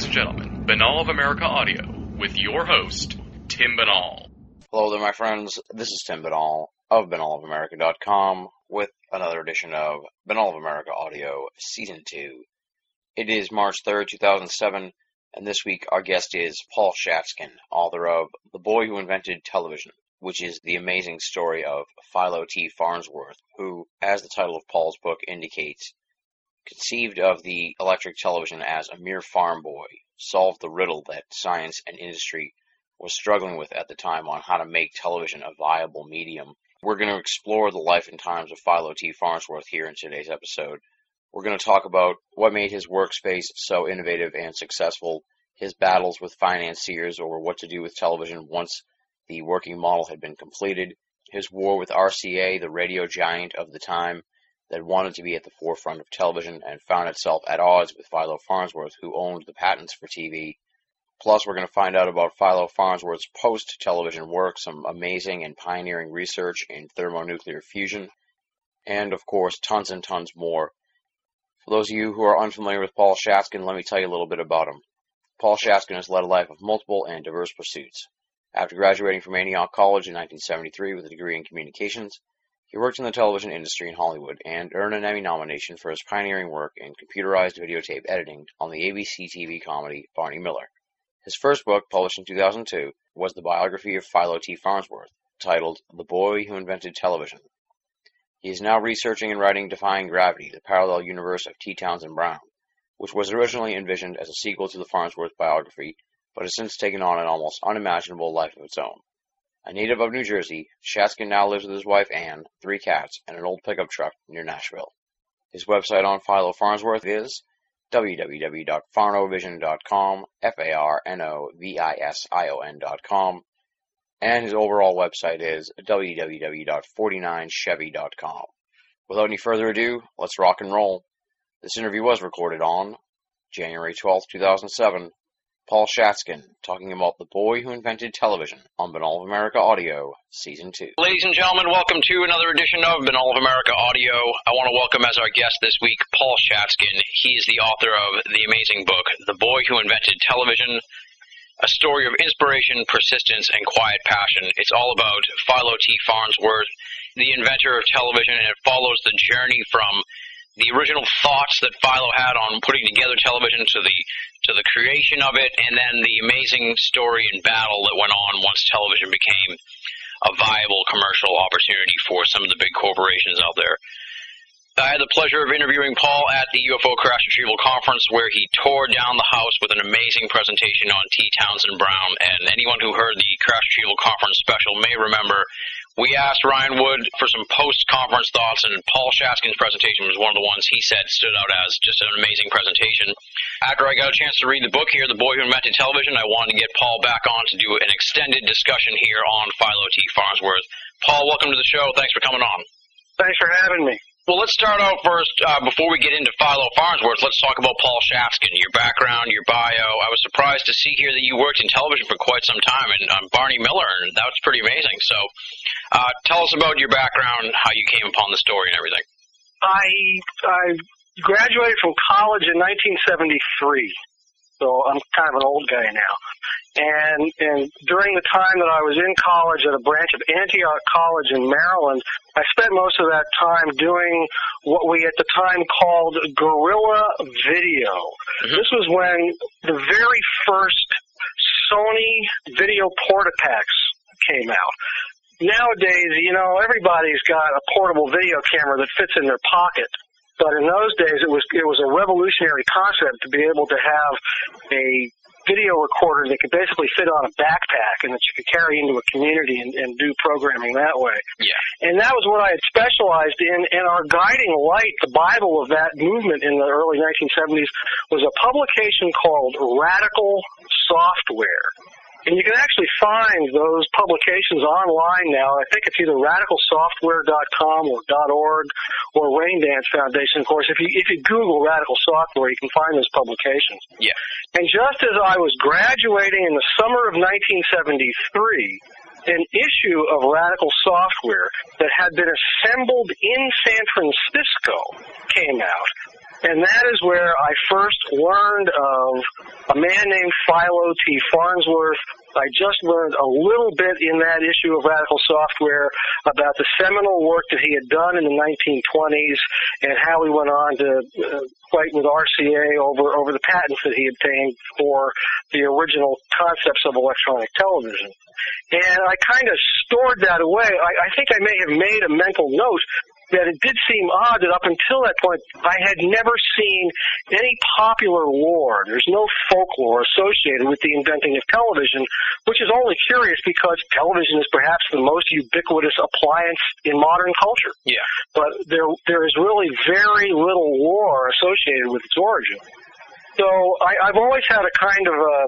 Ladies and gentlemen, Binnall of America Audio with your host, Tim Binnall. Hello there, my friends. This is Tim Binnall of BinnallofAmerica.com with another edition of Binnall of America Audio Season 2. It is March 3rd, 2007, and this week our guest is Paul Schatzkin, author of The Boy Who Invented Television, which is the amazing story of Philo T. Farnsworth, who, as the title of Paul's book indicates, conceived of the electric television as a mere farm boy, solved the riddle that science and industry was struggling with at the time on how to make television a viable medium. We're going to explore the life and times of Philo T. Farnsworth here in today's episode. We're going to talk about what made his workspace so innovative and successful, his battles with financiers over what to do with television once the working model had been completed, his war with RCA, the radio giant of the time, that wanted to be at the forefront of television and found itself at odds with Philo Farnsworth, who owned the patents for TV. Plus, we're going to find out about Philo Farnsworth's post television work, some amazing and pioneering research in thermonuclear fusion, and of course, tons and tons more. For those of you who are unfamiliar with Paul Schatzkin, let me tell you a little bit about him. Paul Schatzkin has led a life of multiple and diverse pursuits. After graduating from Antioch College in 1973 with a degree in communications, he worked in the television industry in Hollywood and earned an Emmy nomination for his pioneering work in computerized videotape editing on the ABC TV comedy Barney Miller. His first book, published in 2002, was the biography of Philo T. Farnsworth, titled The Boy Who Invented Television. He is now researching and writing Defying Gravity, the parallel universe of T. Townsend Brown, which was originally envisioned as a sequel to the Farnsworth biography, but has since taken on an almost unimaginable life of its own. A native of New Jersey, Schatzkin now lives with his wife Anne, three cats, and an old pickup truck near Nashville. His website on Philo Farnsworth is www.farnovision.com, F-A-R-N-O-V-I-S-I-O-N.com, and his overall website is www.49chevy.com. Without any further ado, let's rock and roll. This interview was recorded on January 12, 2007, Paul Schatzkin talking about the boy who invented television on Binnall of America Audio, Season 2. Ladies and gentlemen, welcome to another edition of Binnall of America Audio. I want to welcome as our guest this week Paul Schatzkin. He is the author of the amazing book, The Boy Who Invented Television, a story of inspiration, persistence, and quiet passion. It's all about Philo T. Farnsworth, the inventor of television, and it follows the journey from the original thoughts that Philo had on putting together television to the to the creation of it, and then the amazing story and battle that went on once television became a viable commercial opportunity for some of the big corporations out there. I had the pleasure of interviewing Paul at the UFO Crash Retrieval Conference, where he tore down the house with an amazing presentation on T. Townsend Brown. And anyone who heard the Crash Retrieval Conference special may remember we asked Ryan Wood for some post-conference thoughts, and Paul Schatzkin's presentation was one of the ones he said stood out as just an amazing presentation. After I got a chance to read the book here, The Boy Who Invented Television, I wanted to get Paul back on to do an extended discussion here on Philo T. Farnsworth. Paul, welcome to the show. Thanks for coming on. Thanks for having me. Well, let's start out first. Uh, before we get into Philo Farnsworth, let's talk about Paul Schatzkin, your background, your bio. I was surprised to see here that you worked in television for quite some time, and um, Barney Miller, and that was pretty amazing. So, uh, tell us about your background, how you came upon the story, and everything. I I graduated from college in 1973, so I'm kind of an old guy now. And and during the time that I was in college at a branch of Antioch College in Maryland, I spent most of that time doing what we at the time called guerrilla video. Mm-hmm. This was when the very first Sony video portapacks came out nowadays, you know, everybody's got a portable video camera that fits in their pocket. But in those days, it was it was a revolutionary concept to be able to have a video recorder that could basically fit on a backpack and that you could carry into a community and, and do programming that way. Yeah. And that was what I had specialized in. And our guiding light, the Bible of that movement in the early 1970s, was a publication called Radical Software. And you can actually find those publications online now. I think it's either radicalsoftware.com or .org or Raindance Foundation. Of course, if you if you Google Radical Software, you can find those publications. Yeah. And just as I was graduating in the summer of 1973, an issue of Radical Software that had been assembled in San Francisco came out and that is where I first learned of a man named Philo T. Farnsworth. I just learned a little bit in that issue of Radical Software about the seminal work that he had done in the 1920s and how he went on to uh, fight with RCA over over the patents that he obtained for the original concepts of electronic television. And I kind of stored that away. I, I think I may have made a mental note that it did seem odd that up until that point I had never seen any popular lore. There's no folklore associated with the inventing of television, which is only curious because television is perhaps the most ubiquitous appliance in modern culture. Yeah. But there there is really very little lore associated with its origin. So I, I've always had a kind of a,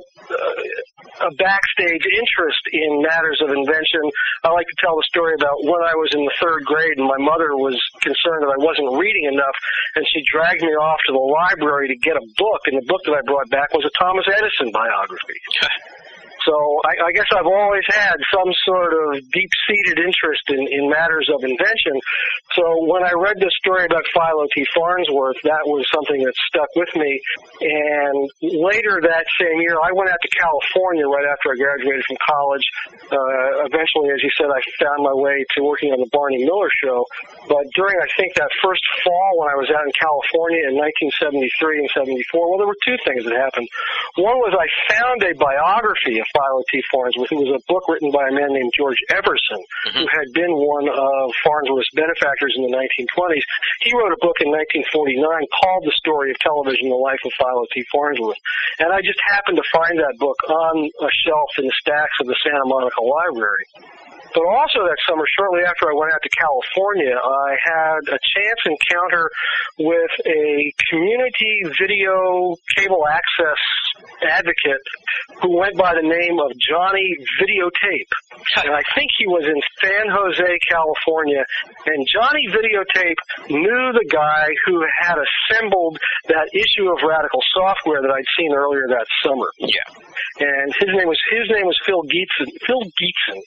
a backstage interest in matters of invention. I like to tell the story about when I was in the third grade and my mother was concerned that I wasn't reading enough, and she dragged me off to the library to get a book, and the book that I brought back was a Thomas Edison biography. So I, I guess I've always had some sort of deep-seated interest in, in matters of invention. So when I read this story about Philo T. Farnsworth, that was something that stuck with me. And later that same year, I went out to California right after I graduated from college. Uh, eventually, as you said, I found my way to working on the Barney Miller Show. But during, I think, that first fall when I was out in California in 1973 and 74, well, there were two things that happened. One was I found a biography of Philo T. Farnsworth. It was a book written by a man named George Everson, Mm-hmm. who had been one of Farnsworth's benefactors in the 1920s. He wrote a book in 1949 called The Story of Television, The Life of Philo T. Farnsworth. And I just happened to find that book on a shelf in the stacks of the Santa Monica Library. But also that summer, shortly after I went out to California, I had a chance encounter with a community video cable access advocate who went by the name of Johnny Videotape. And I think he was in San Jose, California. And Johnny Videotape knew the guy who had assembled that issue of Radical Software that I'd seen earlier that summer Yeah. And his name was his name was Phil Geetson. Phil Geetson,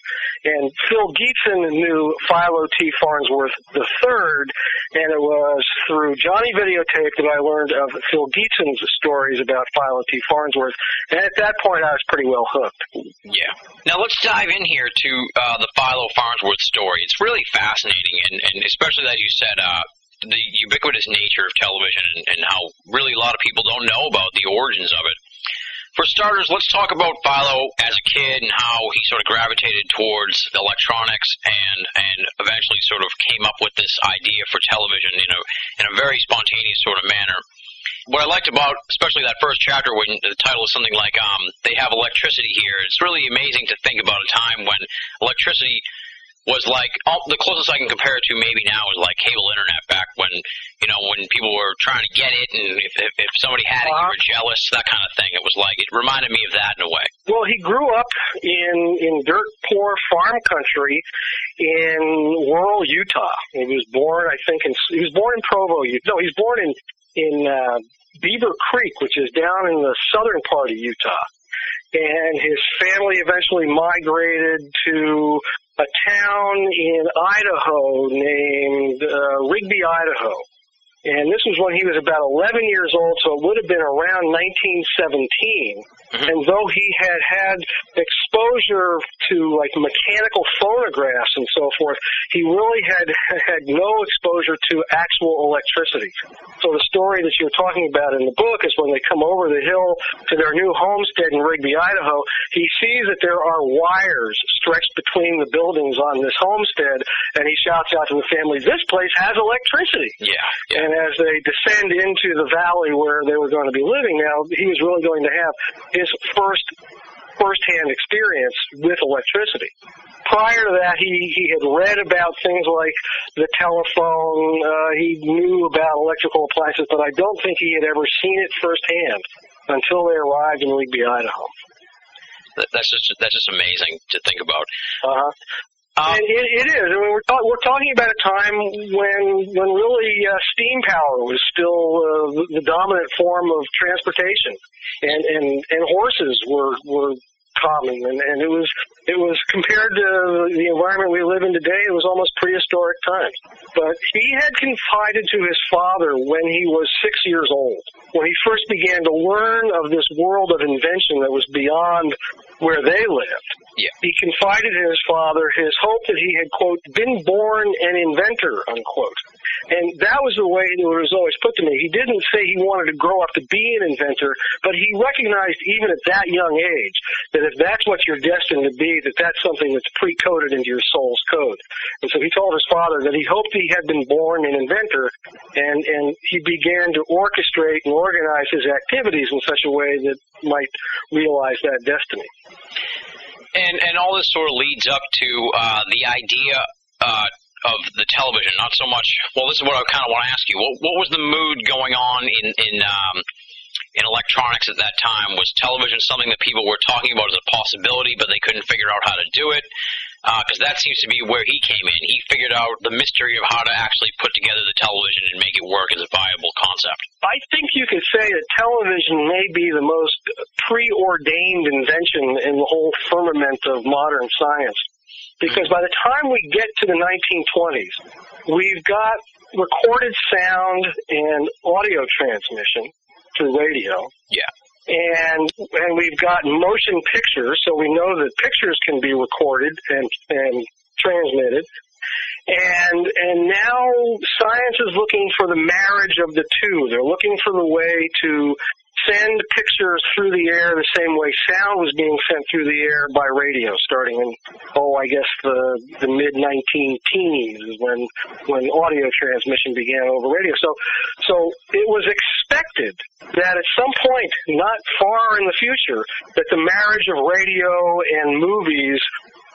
and Phil Geetson knew Philo T. Farnsworth the third, and it was through Johnny Videotape that I learned of Phil Geetson's stories about Philo T. Farnsworth, and at that point I was pretty well hooked. Yeah. Now let's dive in here to uh, the Philo Farnsworth story. It's really fascinating, and, and especially as you said, uh, the ubiquitous nature of television and, and how really a lot of people don't know about the origins of it. For starters, let's talk about Philo as a kid and how he sort of gravitated towards electronics and and eventually sort of came up with this idea for television, you know, in a very spontaneous sort of manner. What I liked about, especially that first chapter, when the title is something like um, "They Have Electricity Here," it's really amazing to think about a time when electricity was like oh, the closest I can compare it to maybe now is like cable internet back when you know when people were trying to get it and if if, if somebody had it you Uh-huh. were jealous that kind of thing. It was like it reminded me of that in a way. Well, he grew up in in dirt poor farm country in rural Utah. He was born, I think, in he was born in Provo. Utah. No, he was born in in uh, Beaver Creek, which is down in the southern part of Utah. And his family eventually migrated to a town in Idaho named uh, Rigby, Idaho. And this was when he was about 11 years old, so it would have been around 1917. And though he had had exposure to like mechanical phonographs and so forth, he really had had no exposure to actual electricity. So the story that you're talking about in the book is when they come over the hill to their new homestead in Rigby, Idaho, he sees that there are wires stretched between the buildings on this homestead, and he shouts out to the family, "This place has electricity!" Yeah. Yeah. And as they descend into the valley where they were going to be living now, he was really going to have his first first-hand experience with electricity. Prior to that, he, he had read about things like the telephone. Uh, he knew about electrical appliances, but I don't think he had ever seen it firsthand until they arrived in Rigby, Idaho. That- That's just that's just amazing to think about. Uh-huh. Um, And it, it is. I mean, we're, talk, we're talking about a time when when really uh, steam power was still uh, the, dominant form of transportation, and and and horses were were common, and, and it was it was compared to the environment we live in today, it was almost prehistoric times. But he had confided to his father when he was six years old, when he first began to learn of this world of invention that was beyond where they lived. Yeah. He confided in his father his hope that he had, quote, been born an inventor, unquote. And that was the way it was always put to me. He didn't say he wanted to grow up to be an inventor, but he recognized even at that young age that if that's what you're destined to be, that that's something that's pre-coded into your soul's code. And so he told his father that he hoped he had been born an inventor, and, and he began to orchestrate and organize his activities in such a way that might realize that destiny. And and all this sort of leads up to uh, the idea uh, of the television. Not so much. Well, this is what I kind of want to ask you. What, what was the mood going on in in um, in electronics at that time? Was television something that people were talking about as a possibility, but they couldn't figure out how to do it? Because uh, that seems to be where he came in. He figured out the mystery of how to actually put together the television and make it work as a viable concept. I think you could say that television may be the most preordained invention in the whole firmament of modern science. Because by the time we get to the 1920s, we've got recorded sound and audio transmission through radio. Yeah. And and we've got motion pictures, so we know that pictures can be recorded and and transmitted. And and now science is looking for the marriage of the two. They're looking for the way to send pictures through the air the same way sound was being sent through the air by radio, starting in oh, I guess the the mid 19 teens is when when audio transmission began over radio. So so it was expected that at some point, not far in the future, that the marriage of radio and movies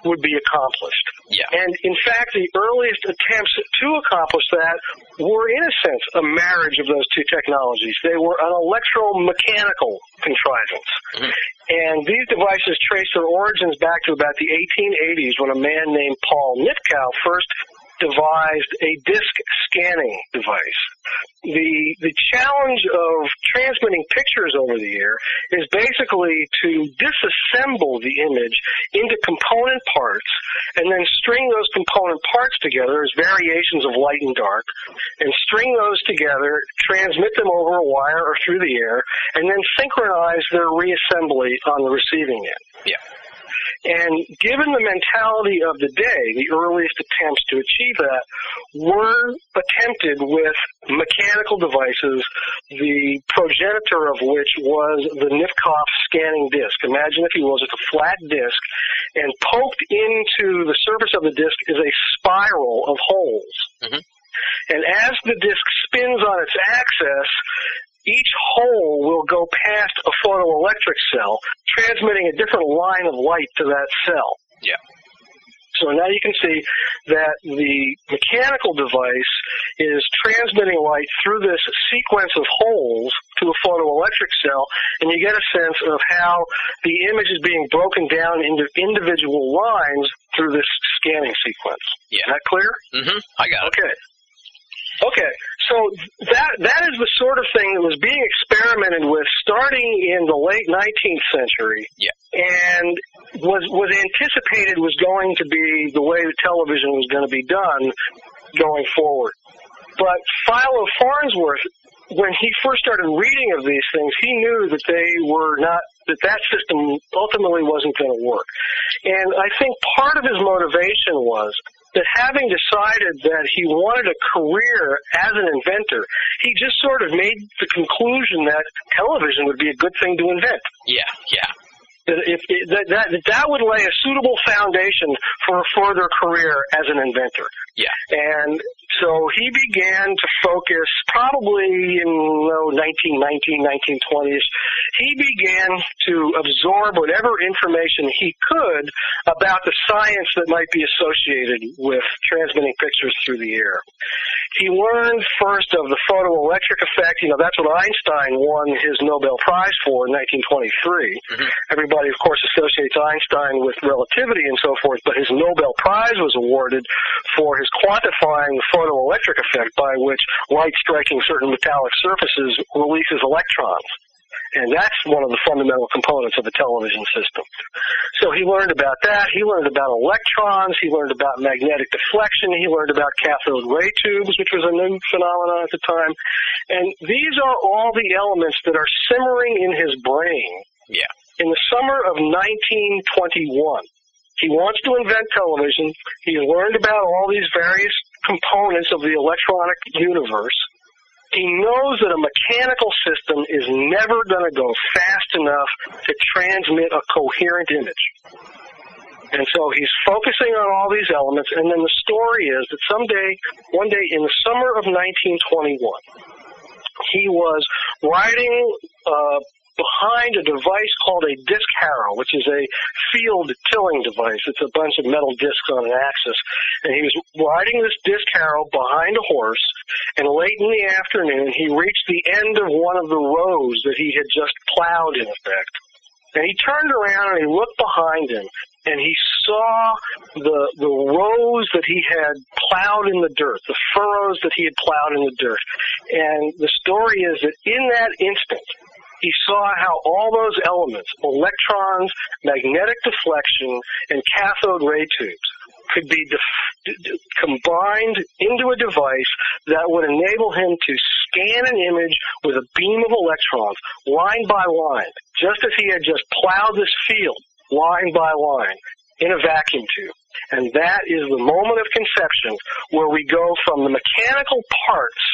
would be accomplished. Yeah. And in fact, the earliest attempts to accomplish that were, in a sense, a marriage of those two technologies. They were an electromechanical contrivance. Mhm. And these devices trace their origins back to about the 1880s when a man named Paul Nipkow first devised a disk scanning device. The the challenge of transmitting pictures over the air is basically to disassemble the image into component parts and then string those component parts together as variations of light and dark and string those together, transmit them over a wire or through the air, and then synchronize their reassembly on the receiving end. Yeah. And given the mentality of the day, the earliest attempts to achieve that were attempted with mechanical devices, the progenitor of which was the Nipkow scanning disc. Imagine, if you will, just a flat disc, and poked into the surface of the disc is a spiral of holes. Mhm. And as the disc spins on its axis, each hole will go past a photoelectric cell, transmitting a different line of light to that cell. Yeah. So now you can see that the mechanical device is transmitting light through this sequence of holes to a photoelectric cell, and you get a sense of how the image is being broken down into individual lines through this scanning sequence. Yeah. Is that clear? Mm-hmm. I got it. Okay. Okay, so that that is the sort of thing that was being experimented with starting in the late 19th century, Yeah. and was was anticipated was going to be the way television was going to be done going forward. But Philo Farnsworth, when he first started reading of these things, he knew that they were not that that system ultimately wasn't going to work. And I think part of his motivation was that having decided that he wanted a career as an inventor, he just sort of made the conclusion that television would be a good thing to invent. Yeah. Yeah. That if that that, that would lay a suitable foundation for a further career as an inventor. Yeah. And so he began to focus probably in oh, 1919, 1920s. He began to absorb whatever information he could about the science that might be associated with transmitting pictures through the air. He learned first of the photoelectric effect. You know, that's what Einstein won his Nobel Prize for in 1923. Mhm. Everybody, of course, associates Einstein with relativity and so forth, but his Nobel Prize was awarded for his quantifying the photoelectric effect by which light striking certain metallic surfaces releases electrons. And that's one of the fundamental components of the television system. So he learned about that. He learned about electrons. He learned about magnetic deflection. He learned about cathode ray tubes, which was a new phenomenon at the time. And these are all the elements that are simmering in his brain. Yeah. In the summer of 1921, he wants to invent television. He learned about all these various components of the electronic universe. He knows that a mechanical system is never going to go fast enough to transmit a coherent image. And so he's focusing on all these elements, and then the story is that someday, one day in the summer of 1921, he was riding uh, behind a device called a disc harrow, which is a field tilling device. It's a bunch of metal discs on an axis. And he was riding this disc harrow behind a horse, and late in the afternoon, he reached the end of one of the rows that he had just plowed, in effect. And he turned around and he looked behind him, and he saw the the rows that he had plowed in the dirt, the furrows that he had plowed in the dirt. And the story is that in that instant, he saw how all those elements, electrons, magnetic deflection, and cathode ray tubes, could be def- d- combined into a device that would enable him to scan an image with a beam of electrons, line by line, just as he had just plowed this field, line by line, in a vacuum tube. And that is the moment of conception where we go from the mechanical parts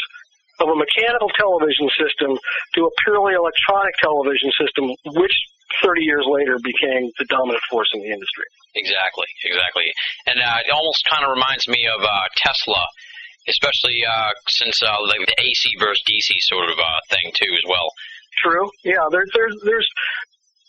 of a mechanical television system to a purely electronic television system, which 30 years later became the dominant force in the industry. Exactly, exactly. And uh, it almost kind of reminds me of uh, Tesla, especially uh, since uh, like the AC versus DC sort of uh, thing too, as well. True. Yeah. There's there's there's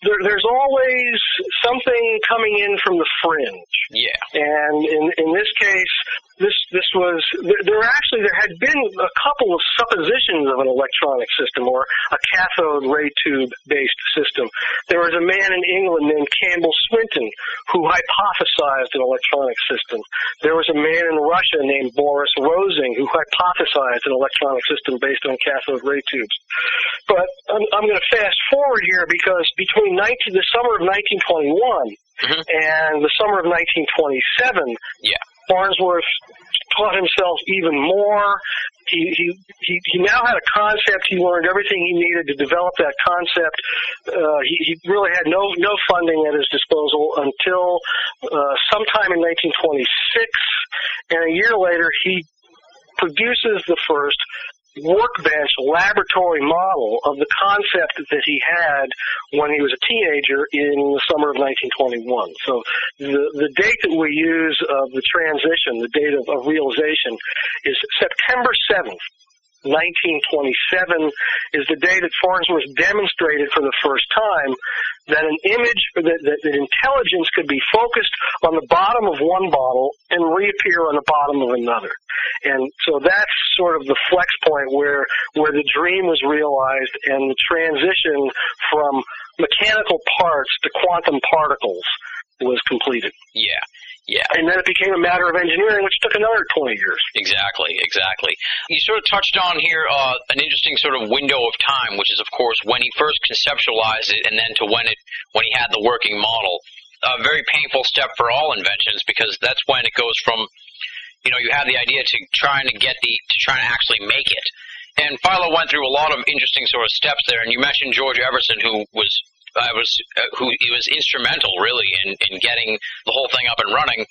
there, there's always something coming in from the fringe. Yeah. And in in this case, this this was there, there actually there had been a couple of suppositions of an electronic system or a cathode ray tube based system. There was a man in England named Campbell Swinton who hypothesized an electronic system. There was a man in Russia named Boris Rosing who hypothesized an electronic system based on cathode ray tubes. But I'm, I'm going to fast forward here because between 19, the summer of 1921 Mhm. and the summer of 1927, Yeah. Farnsworth taught himself even more. He, he he he now had a concept. He learned everything he needed to develop that concept. Uh, he, he really had no no funding at his disposal until uh, sometime in 1926, and a year later he produces the first workbench laboratory model of the concept that he had when he was a teenager in the summer of 1921. So the, the date that we use of the transition, the date of, of realization, is September 7th. 1927 is the day that Farnsworth demonstrated for the first time that an image, that, that, that intelligence could be focused on the bottom of one bottle and reappear on the bottom of another. And so that's sort of the flex point where, where the dream was realized and the transition from mechanical parts to quantum particles was completed. Yeah. Yeah. And then it became a matter of engineering, which took another 20 years. Exactly, exactly. You sort of touched on here uh, an interesting sort of window of time, which is, of course, when he first conceptualized it, and then to when it when he had the working model. A very painful step for all inventions because that's when it goes from, you know, you have the idea to trying to get the to trying to actually make it. And Philo went through a lot of interesting sort of steps there, and you mentioned George Everson, who was uh, was uh, who he was instrumental really in, in getting the whole thing up and running.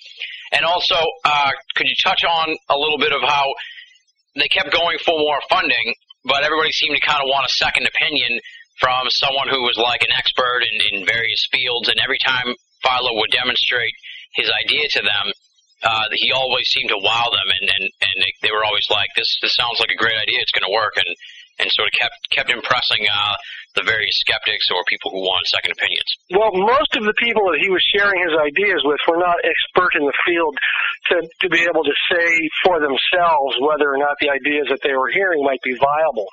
And also, uh, could you touch on a little bit of how they kept going for more funding, but everybody seemed to kind of want a second opinion from someone who was like an expert in, in various fields, and every time Philo would demonstrate his idea to them, uh, he always seemed to wow them, and and and they were always like, "This this sounds like a great idea. It's going to work," and and sort of kept kept impressing uh, the various skeptics or people who wanted second opinions. Well, most of the people that he was sharing his ideas with were not expert in the field to, to be able to say for themselves whether or not the ideas that they were hearing might be viable.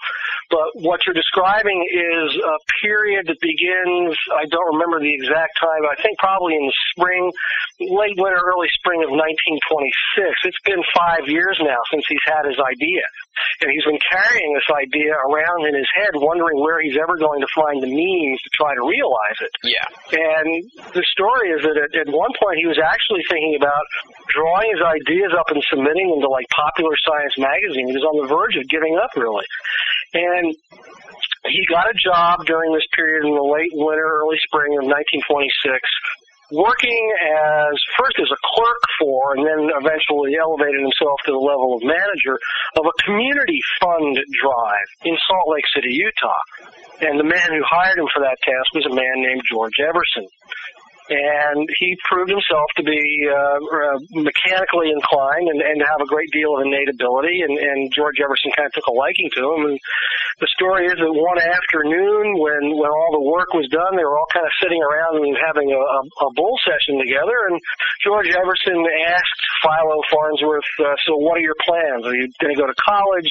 But what you're describing is a period that begins, I don't remember the exact time, I think probably in the spring, late winter, early spring of 1926. It's been five years now since he's had his idea. and he's been carrying this idea around in his head, wondering where he's ever going to find the means to try to realize it. Yeah. And the story is that at, at one point he was actually thinking about drawing his ideas up and submitting them to like Popular Science magazine. He was on the verge of giving up, really. And he got a job during this period in the late winter, early spring of 1926 working as first as a clerk for and then eventually elevated himself to the level of manager of a community fund drive in Salt Lake City, Utah. And the man who hired him for that task was a man named George Everson and he proved himself to be uh, uh, mechanically inclined and, and to have a great deal of innate ability. And, and George Everson kind of took a liking to him. And the story is that one afternoon, when when all the work was done, they were all kind of sitting around and having a, a, a bull session together. And George Everson asked Philo Farnsworth, uh, "So, what are your plans? Are you going to go to college?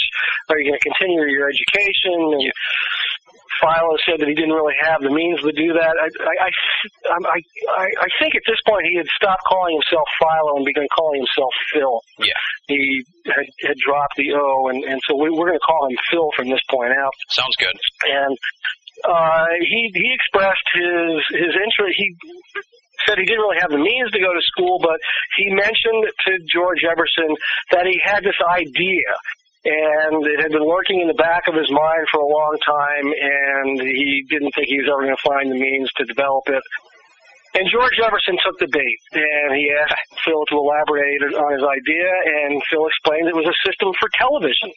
Are you going to continue your education?" And Philo said that he didn't really have the means to do that. I, I, I, I, I think at this point he had stopped calling himself Philo and began calling himself Phil. Yeah. He had, had dropped the O, and, and so we, we're going to call him Phil from this point out. Sounds good. And uh, he he expressed his his interest. He said he didn't really have the means to go to school, but he mentioned to George Everson that he had this idea and it had been lurking in the back of his mind for a long time, and he didn't think he was ever going to find the means to develop it. And George Everson took the bait, and he asked Phil to elaborate on his idea, and Phil explained it was a system for television.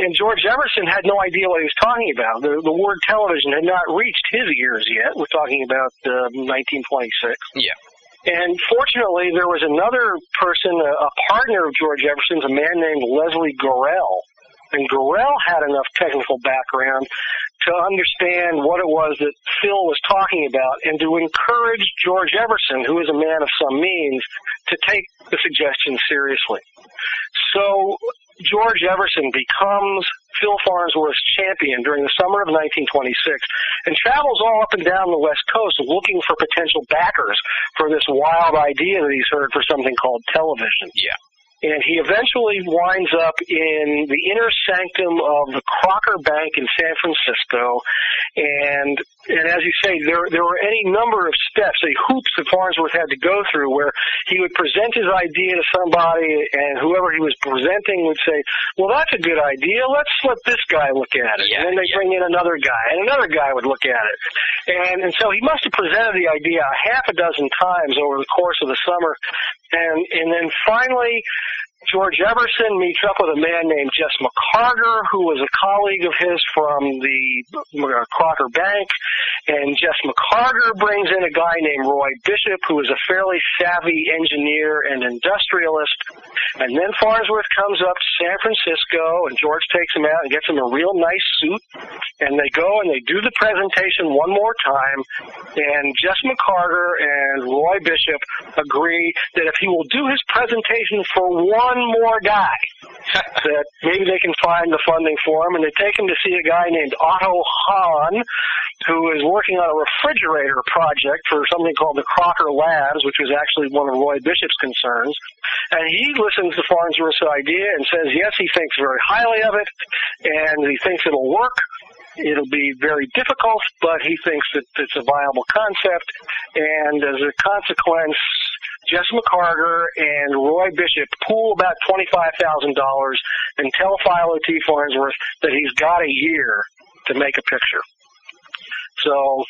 And George Everson had no idea what he was talking about. The, the word television had not reached his ears yet. We're talking about uh, 1926. Yeah. And fortunately, there was another person, a, a partner of George Everson's, a man named Leslie Gorrell. And Gorrell had enough technical background to understand what it was that Phil was talking about and to encourage George Everson, who is a man of some means, to take the suggestion seriously. So George Everson becomes Phil Farnsworth's champion during the summer of 1926 and travels all up and down the West Coast looking for potential backers for this wild idea that he's heard for something called television. Yeah and he eventually winds up in the inner sanctum of the Crocker Bank in San Francisco. And and as you say, there there were any number of steps, a hoops that Farnsworth had to go through, where he would present his idea to somebody, and whoever he was presenting would say, "Well, that's a good idea. Let's let this guy look at it." Yeah, and then they yeah. bring in another guy, and another guy would look at it. And and so he must have presented the idea a half a dozen times over the course of the summer, and and then finally George Everson meets up with a man named Jess McCargar, who was a colleague of his from the uh, Crocker Bank. And Jess McCargar brings in a guy named Roy Bishop, who is a fairly savvy engineer and industrialist. And then Farnsworth comes up to San Francisco, and George takes him out and gets him a real nice suit. And they go and they do the presentation one more time. And Jess McCargar and Roy Bishop agree that if he will do his presentation for one more guy, that maybe they can find the funding for him. And they take him to see a guy named Otto Hahn, who is working on a refrigerator project for something called the Crocker Labs, which was actually one of Roy Bishop's concerns. And he listens to Farnsworth's idea and says, yes, he thinks very highly of it, and he thinks it'll work. It'll be very difficult, but he thinks that it's a viable concept. And as a consequence, Jess McCargar and Roy Bishop pool about $25,000 and tell Philo T. Farnsworth that he's got a year to make a picture. So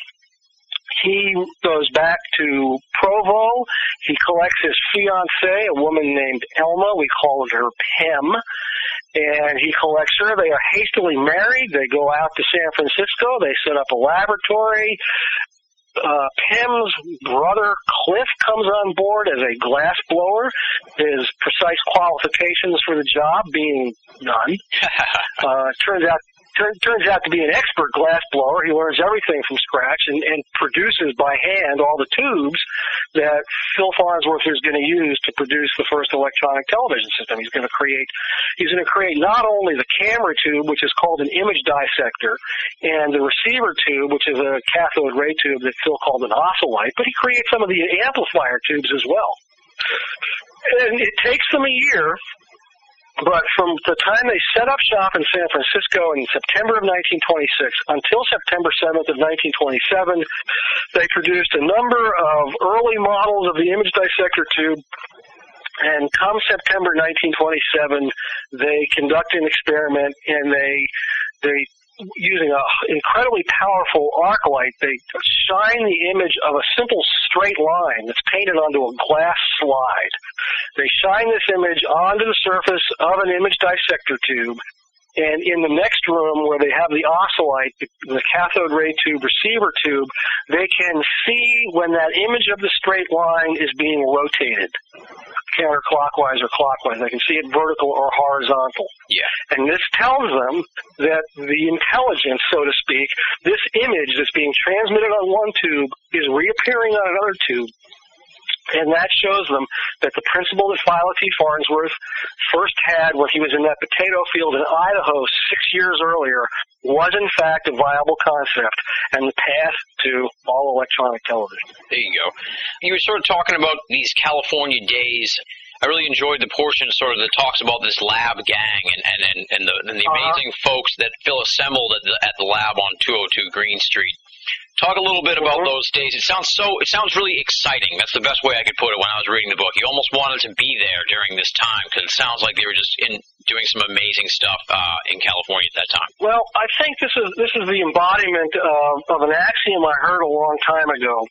he goes back to Provo. He collects his fiancee, a woman named Elma. We call her Pem. And he collects her. They are hastily married. They go out to San Francisco. They set up a laboratory. Uh, Pem's brother Cliff comes on board as a glass blower. His precise qualifications for the job being none. Uh, turns out turn, turns out to be an expert glass blower. He learns everything from scratch and, and produces by hand all the tubes that Phil Farnsworth is going to use to produce the first electronic television system. He's going to create he's going to create not only the camera tube, which is called an image dissector, and the receiver tube, which is a cathode ray tube that Phil called an oscillite, but he creates some of the amplifier tubes as well. And it takes them a year But from the time they set up shop in San Francisco in September of 1926 until September 7th of 1927, they produced a number of early models of the image dissector tube. And come September 1927, they conduct an experiment and they they using an incredibly powerful arc light, they shine the image of a simple straight line that's painted onto a glass slide. They shine this image onto the surface of an image dissector tube, and in the next room where they have the oscillite, the, the cathode ray tube receiver tube, they can see when that image of the straight line is being rotated counterclockwise or clockwise. They can see it vertical or horizontal. Yeah. And this tells them that the intelligence, so to speak, this image that's being transmitted on one tube is reappearing on another tube and that shows them that the principle that Philo T. Farnsworth first had when he was in that potato field in Idaho six years earlier was in fact a viable concept and the path to all electronic television. There you go. You were sort of talking about these California days. I really enjoyed the portion sort of that talks about this lab gang and and and, and the, and the Uh-huh. amazing folks that Phil assembled at the at the lab on 202 Green Street. Talk a little bit about Mhm. those days. It sounds so. It sounds really exciting. That's the best way I could put it. When I was reading the book, you almost wanted to be there during this time because it sounds like they were just in doing some amazing stuff uh, in California at that time. Well, I think this is this is the embodiment of, of an axiom I heard a long time ago.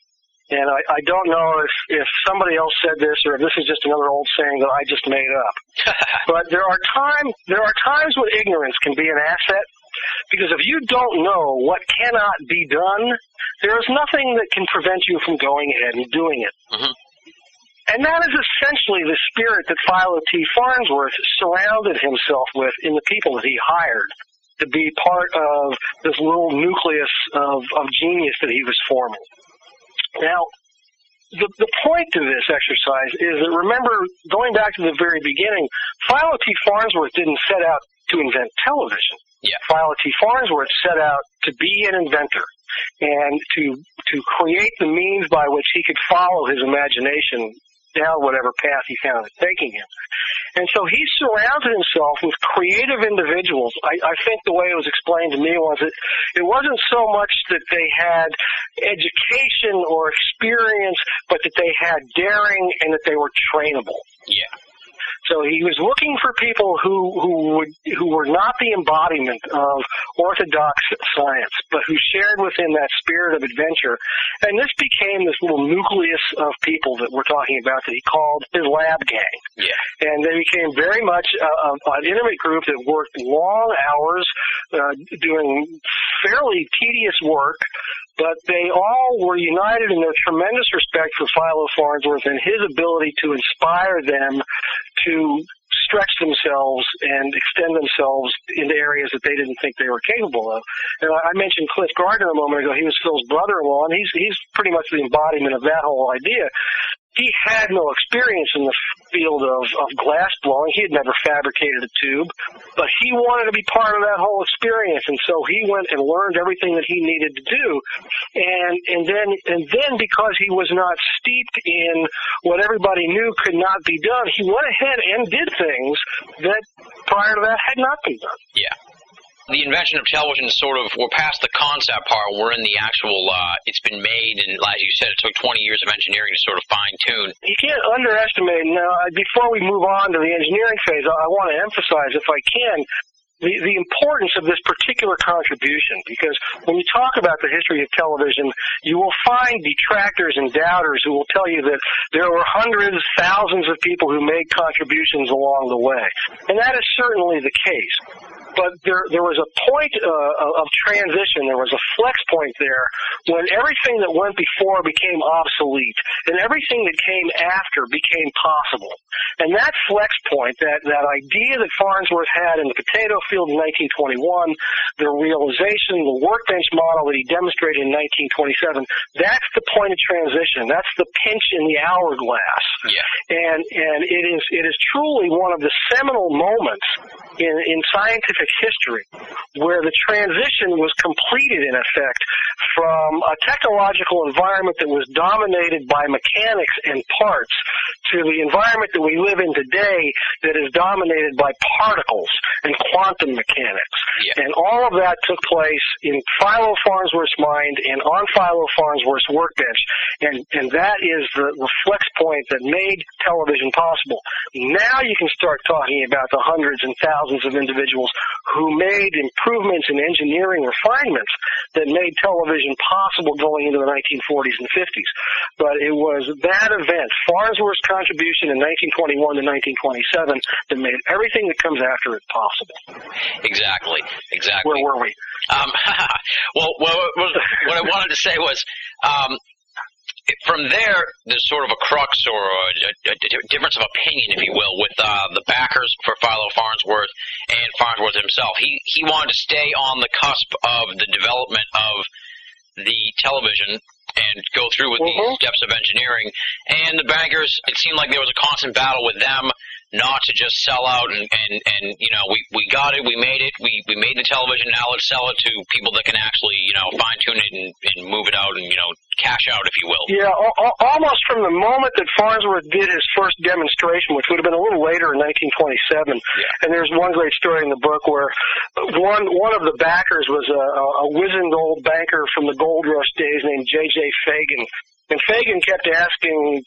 And I, I don't know if, if somebody else said this or if this is just another old saying that I just made up. But there are time there are times when ignorance can be an asset because if you don't know what cannot be done, there is nothing that can prevent you from going ahead and doing it. Mhm. And that is essentially the spirit that Philo T. Farnsworth surrounded himself with in the people that he hired to be part of this little nucleus of, of genius that he was forming. Now, the, the point to this exercise is that remember, going back to the very beginning, Philo T. Farnsworth didn't set out to invent television. Yeah. Philo T. Farnsworth set out to be an inventor and to to create the means by which he could follow his imagination down whatever path he found it taking him. And so he surrounded himself with creative individuals. I, I think the way it was explained to me was that it wasn't so much that they had education or experience, but that they had daring and that they were trainable. Yeah. So he was looking for people who who would who were not the embodiment of orthodox science, but who shared within that spirit of adventure. And this became this little nucleus of people that we're talking about that he called his lab gang. Yeah. And they became very much uh, an intimate group that worked long hours, uh, doing fairly tedious work, but they all were united in their tremendous respect for Philo Farnsworth and his ability to inspire them to stretch themselves and extend themselves into areas that they didn't think they were capable of. And I mentioned Cliff Gardner a moment ago. He was Phil's brother-in-law, and he's he's pretty much the embodiment of that whole idea. He had no experience in the field of, of glass blowing. He had never fabricated a tube, but he wanted to be part of that whole experience, and so he went and learned everything that he needed to do. And and then and then because he was not steeped in what everybody knew could not be done, he went ahead and did things that prior to that had not been done. Yeah. The invention of television is sort of we're past the concept part. We're in the actual. Uh, it's been made, and as you said, it took 20 years of engineering to sort of fine tune. You can't underestimate. Now, before we move on to the engineering phase, I, I want to emphasize, if I can, the, the importance of this particular contribution because when you talk about the history of television, you will find detractors and doubters who will tell you that there were hundreds, thousands of people who made contributions along the way. And that is certainly the case. But there, there was a point uh, of transition. There was a flex point there when everything that went before became obsolete and everything that came after became possible. And that flex point, that, that idea that Farnsworth had in the potato field in 1921, the realization, the workbench model that he demonstrated in 1927, that's the point of transition. That's the pinch in the hourglass. Yeah. And, and it is, it is truly one of the seminal moments in, in scientific history where the transition was completed in effect from a technological environment that was dominated by mechanics and parts to the environment that we live in today that is dominated by particles and quantum mechanics. Yeah. And all of that took place in Philo Farnsworth's mind and on Philo Farnsworth's workbench. And, and that is the, the flex point that made television possible. Now you can start talking about the hundreds and thousands of individuals who made improvements in engineering refinements that made television possible going into the 1940s and 50s. But it was that event, Farnsworth's contribution in 1921 to 1927, that made everything that comes after it possible. Exactly. Exactly. Where were we? Um, well, well, what what I wanted to say was, um, from there, there's sort of a crux or a, a, a difference of opinion, if you will, with uh, the backers for Philo Farnsworth and Farnsworth himself. He he wanted to stay on the cusp of the development of the television and go through with Mhm. these steps of engineering. And the bankers, it seemed like there was a constant battle with them not to just sell out and, and, and you know, we, we got it, we made it, we, we made the television, now let's sell it to people that can actually, you know, fine tune it and, and move it out and, you know, cash out, if you will. Yeah, al- al- almost from the moment that Farnsworth did his first demonstration, which would have been a little later in 1927. And there's one great story in the book where one one of the backers was a, a wizened old banker from the gold rush days named J.J. Fagan. And Fagan kept asking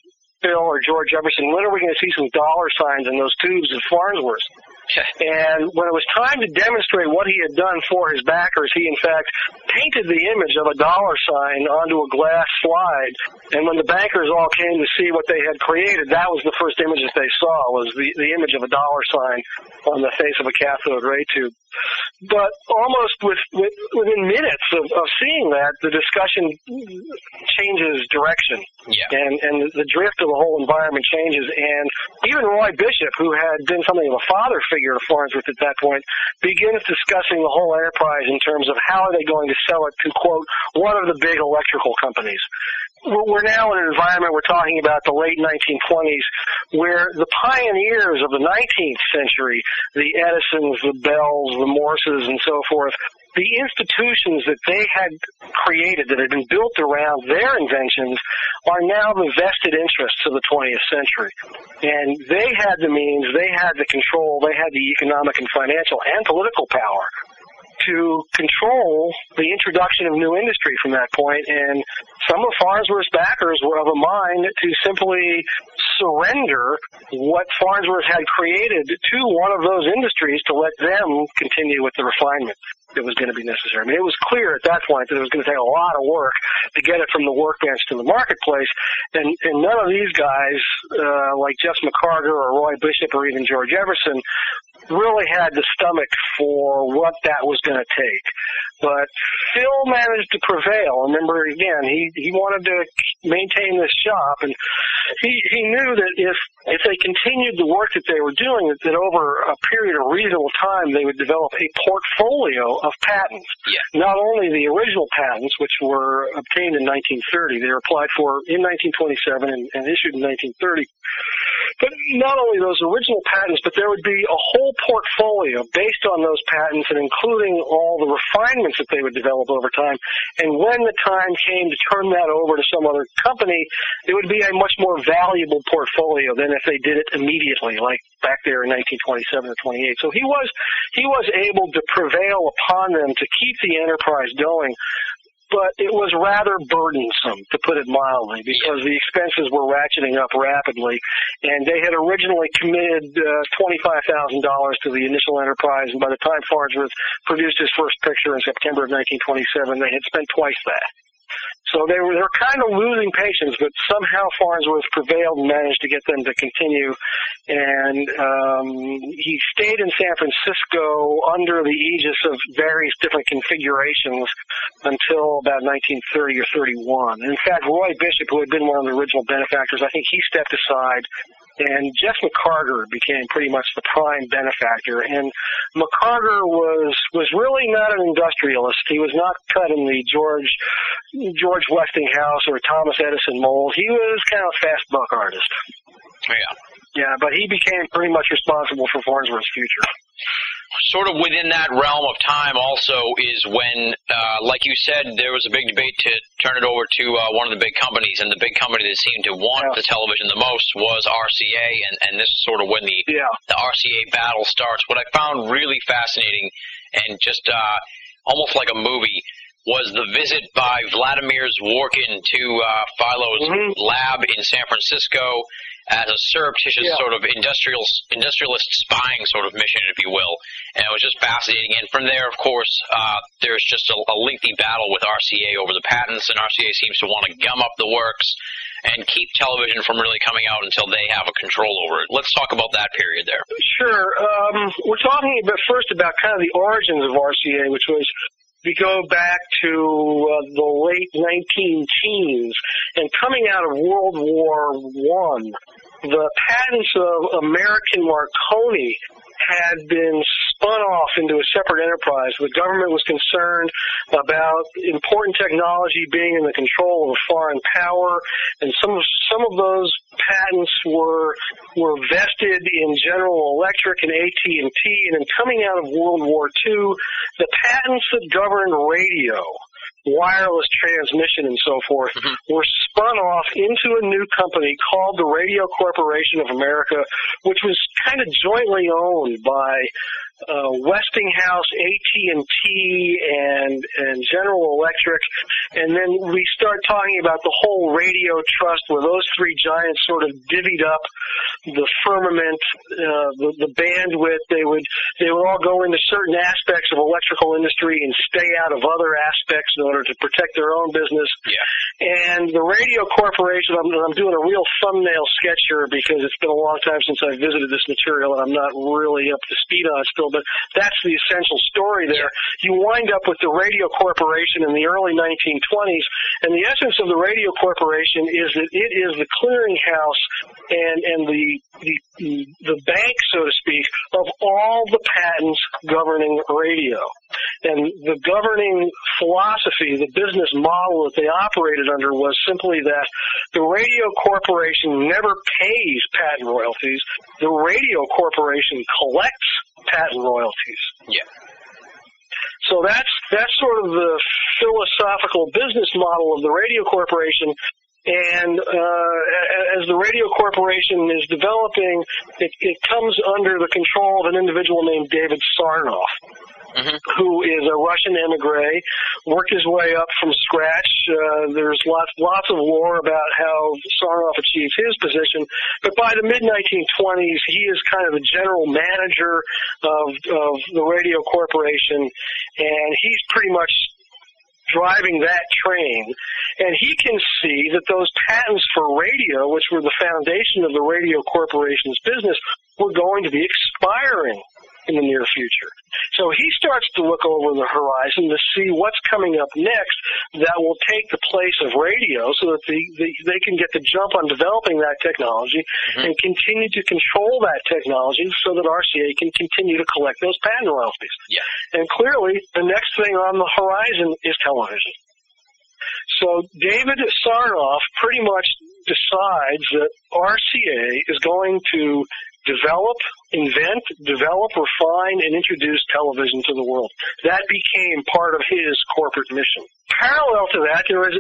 Phil or George Everson, when are we going to see some dollar signs in those tubes of Farnsworth? And when it was time to demonstrate what he had done for his backers, he in fact painted the image of a dollar sign onto a glass slide. And when the bankers all came to see what they had created, that was the first image that they saw was the, the image of a dollar sign on the face of a cathode ray tube. But almost with, with within minutes of, of seeing that, the discussion changes direction Yeah. and and the drift of the whole environment changes. And even Roy Bishop, who had been something of a father figure to Farnsworth at that point, begins discussing the whole enterprise in terms of how are they going to sell it to quote one of the big electrical companies. We're now in an environment we're talking about the late 1920s, where the pioneers of the 19th century, the Edisons, the Bells, the Morses, and so forth, the institutions that they had created that had been built around their inventions are now the vested interests of the 20th century. And they had the means, they had the control, they had the economic and financial and political power to control the introduction of new industry from that point. And some of Farnsworth's backers were of a mind to simply surrender what Farnsworth had created to one of those industries to let them continue with the refinement that was going to be necessary. I mean, it was clear at that point that it was going to take a lot of work to get it from the workbench to the marketplace, and, and none of these guys, uh, like Jeff McCargar or Roy Bishop or even George Everson, really had the stomach for what that was going to take. But Phil managed to prevail. Remember, again, he he wanted to maintain this shop, and he he knew that if if they continued the work that they were doing, that, that over a period of reasonable time they would develop a portfolio of patents. Yeah. Not only the original patents, which were obtained in 1930, they were applied for in 1927 and, and issued in 1930. But not only those original patents, but there would be a whole portfolio based on those patents and including all the refinements that they would develop over time. And when the time came to turn that over to some other company, it would be a much more valuable portfolio than if they did it immediately, like back there in 1927 or 28. So he was he was able to prevail upon them to keep the enterprise going but it was rather burdensome, to put it mildly, because the expenses were ratcheting up rapidly, and they had originally committed uh, $25,000 to the initial enterprise, and by the time Farnsworth produced his first picture in September of 1927, they had spent twice that. So they were they're kind of losing patience, but somehow Farnsworth prevailed and managed to get them to continue. And um, he stayed in San Francisco under the aegis of various different configurations until about 1930 or 31. And in fact, Roy Bishop, who had been one of the original benefactors, I think he stepped aside and Jeff McCargar became pretty much the prime benefactor. And McCargar was was really not an industrialist. He was not cut in the George George Westinghouse or Thomas Edison mold. He was kind of a fast buck artist. Yeah. Yeah, but he became pretty much responsible for Farnsworth's future. Sort of within that realm of time also is when, uh, like you said, there was a big debate to turn it over to uh, one of the big companies, and the big company that seemed to want Yeah. the television the most was RCA, and, and this is sort of when the Yeah. the RCA battle starts. What I found really fascinating and just uh, almost like a movie was the visit by Vladimir Zworykin to uh, Philo's Mhm. lab in San Francisco as a surreptitious Yeah. sort of industrial industrialist spying sort of mission, if you will. And it was just fascinating. And from there, of course, uh, there's just a, a lengthy battle with RCA over the patents, and RCA seems to want to gum up the works and keep television from really coming out until they have a control over it. Let's talk about that period there. Sure. Um, we're talking about first about kind of the origins of RCA, which was we go back to uh, the late 19 teens and coming out of World War One, the patents of American Marconi had been spun off into a separate enterprise. The government was concerned about important technology being in the control of a foreign power, and some of some of those patents were were vested in General Electric and AT&T. And then coming out of World War II, the patents that governed radio, wireless transmission, and so forth mm-hmm. were spun off into a new company called the Radio Corporation of America, which was kind of jointly owned by uh, Westinghouse, AT&T, and and General Electric, and then we start talking about the whole radio trust, where those three giants sort of divvied up the firmament, uh, the, the bandwidth. They would they would all go into certain aspects of electrical industry and stay out of other aspects in order to protect their own business. Yeah. And the Radio Corporation, I'm, I'm doing a real thumbnail sketch here because it's been a long time since I've visited this material and I'm not really up to speed on it still, but that's the essential story there. You wind up with the Radio Corporation in the early 1920s, and the essence of the Radio Corporation is that it is the clearinghouse and, and the, the, the bank, so to speak, of all the patents governing radio. And the governing philosophy, the business model that they operated under was simply that the radio corporation never pays patent royalties. The radio corporation collects patent royalties. Yeah. So that's that's sort of the philosophical business model of the radio corporation. And uh, as the radio corporation is developing, it, it comes under the control of an individual named David Sarnoff Mhm. who is a Russian emigre, worked his way up from scratch. Uh, there's lots lots of lore about how Sarnoff achieved his position, but by the mid 1920s, he is kind of the general manager of of the radio corporation, and he's pretty much driving that train. And he can see that those patents for radio, which were the foundation of the radio corporation's business, were going to be expiring in the near future. So he starts to look over the horizon to see what's coming up next that will take the place of radio so that the, the, they can get the jump on developing that technology mm-hmm. and continue to control that technology so that RCA can continue to collect those patent royalties. Yeah. And clearly, the next thing on the horizon is television. So David Sarnoff pretty much decides that RCA is going to develop, invent, develop, refine, and introduce television to the world. That became part of his corporate mission. Parallel to that, there is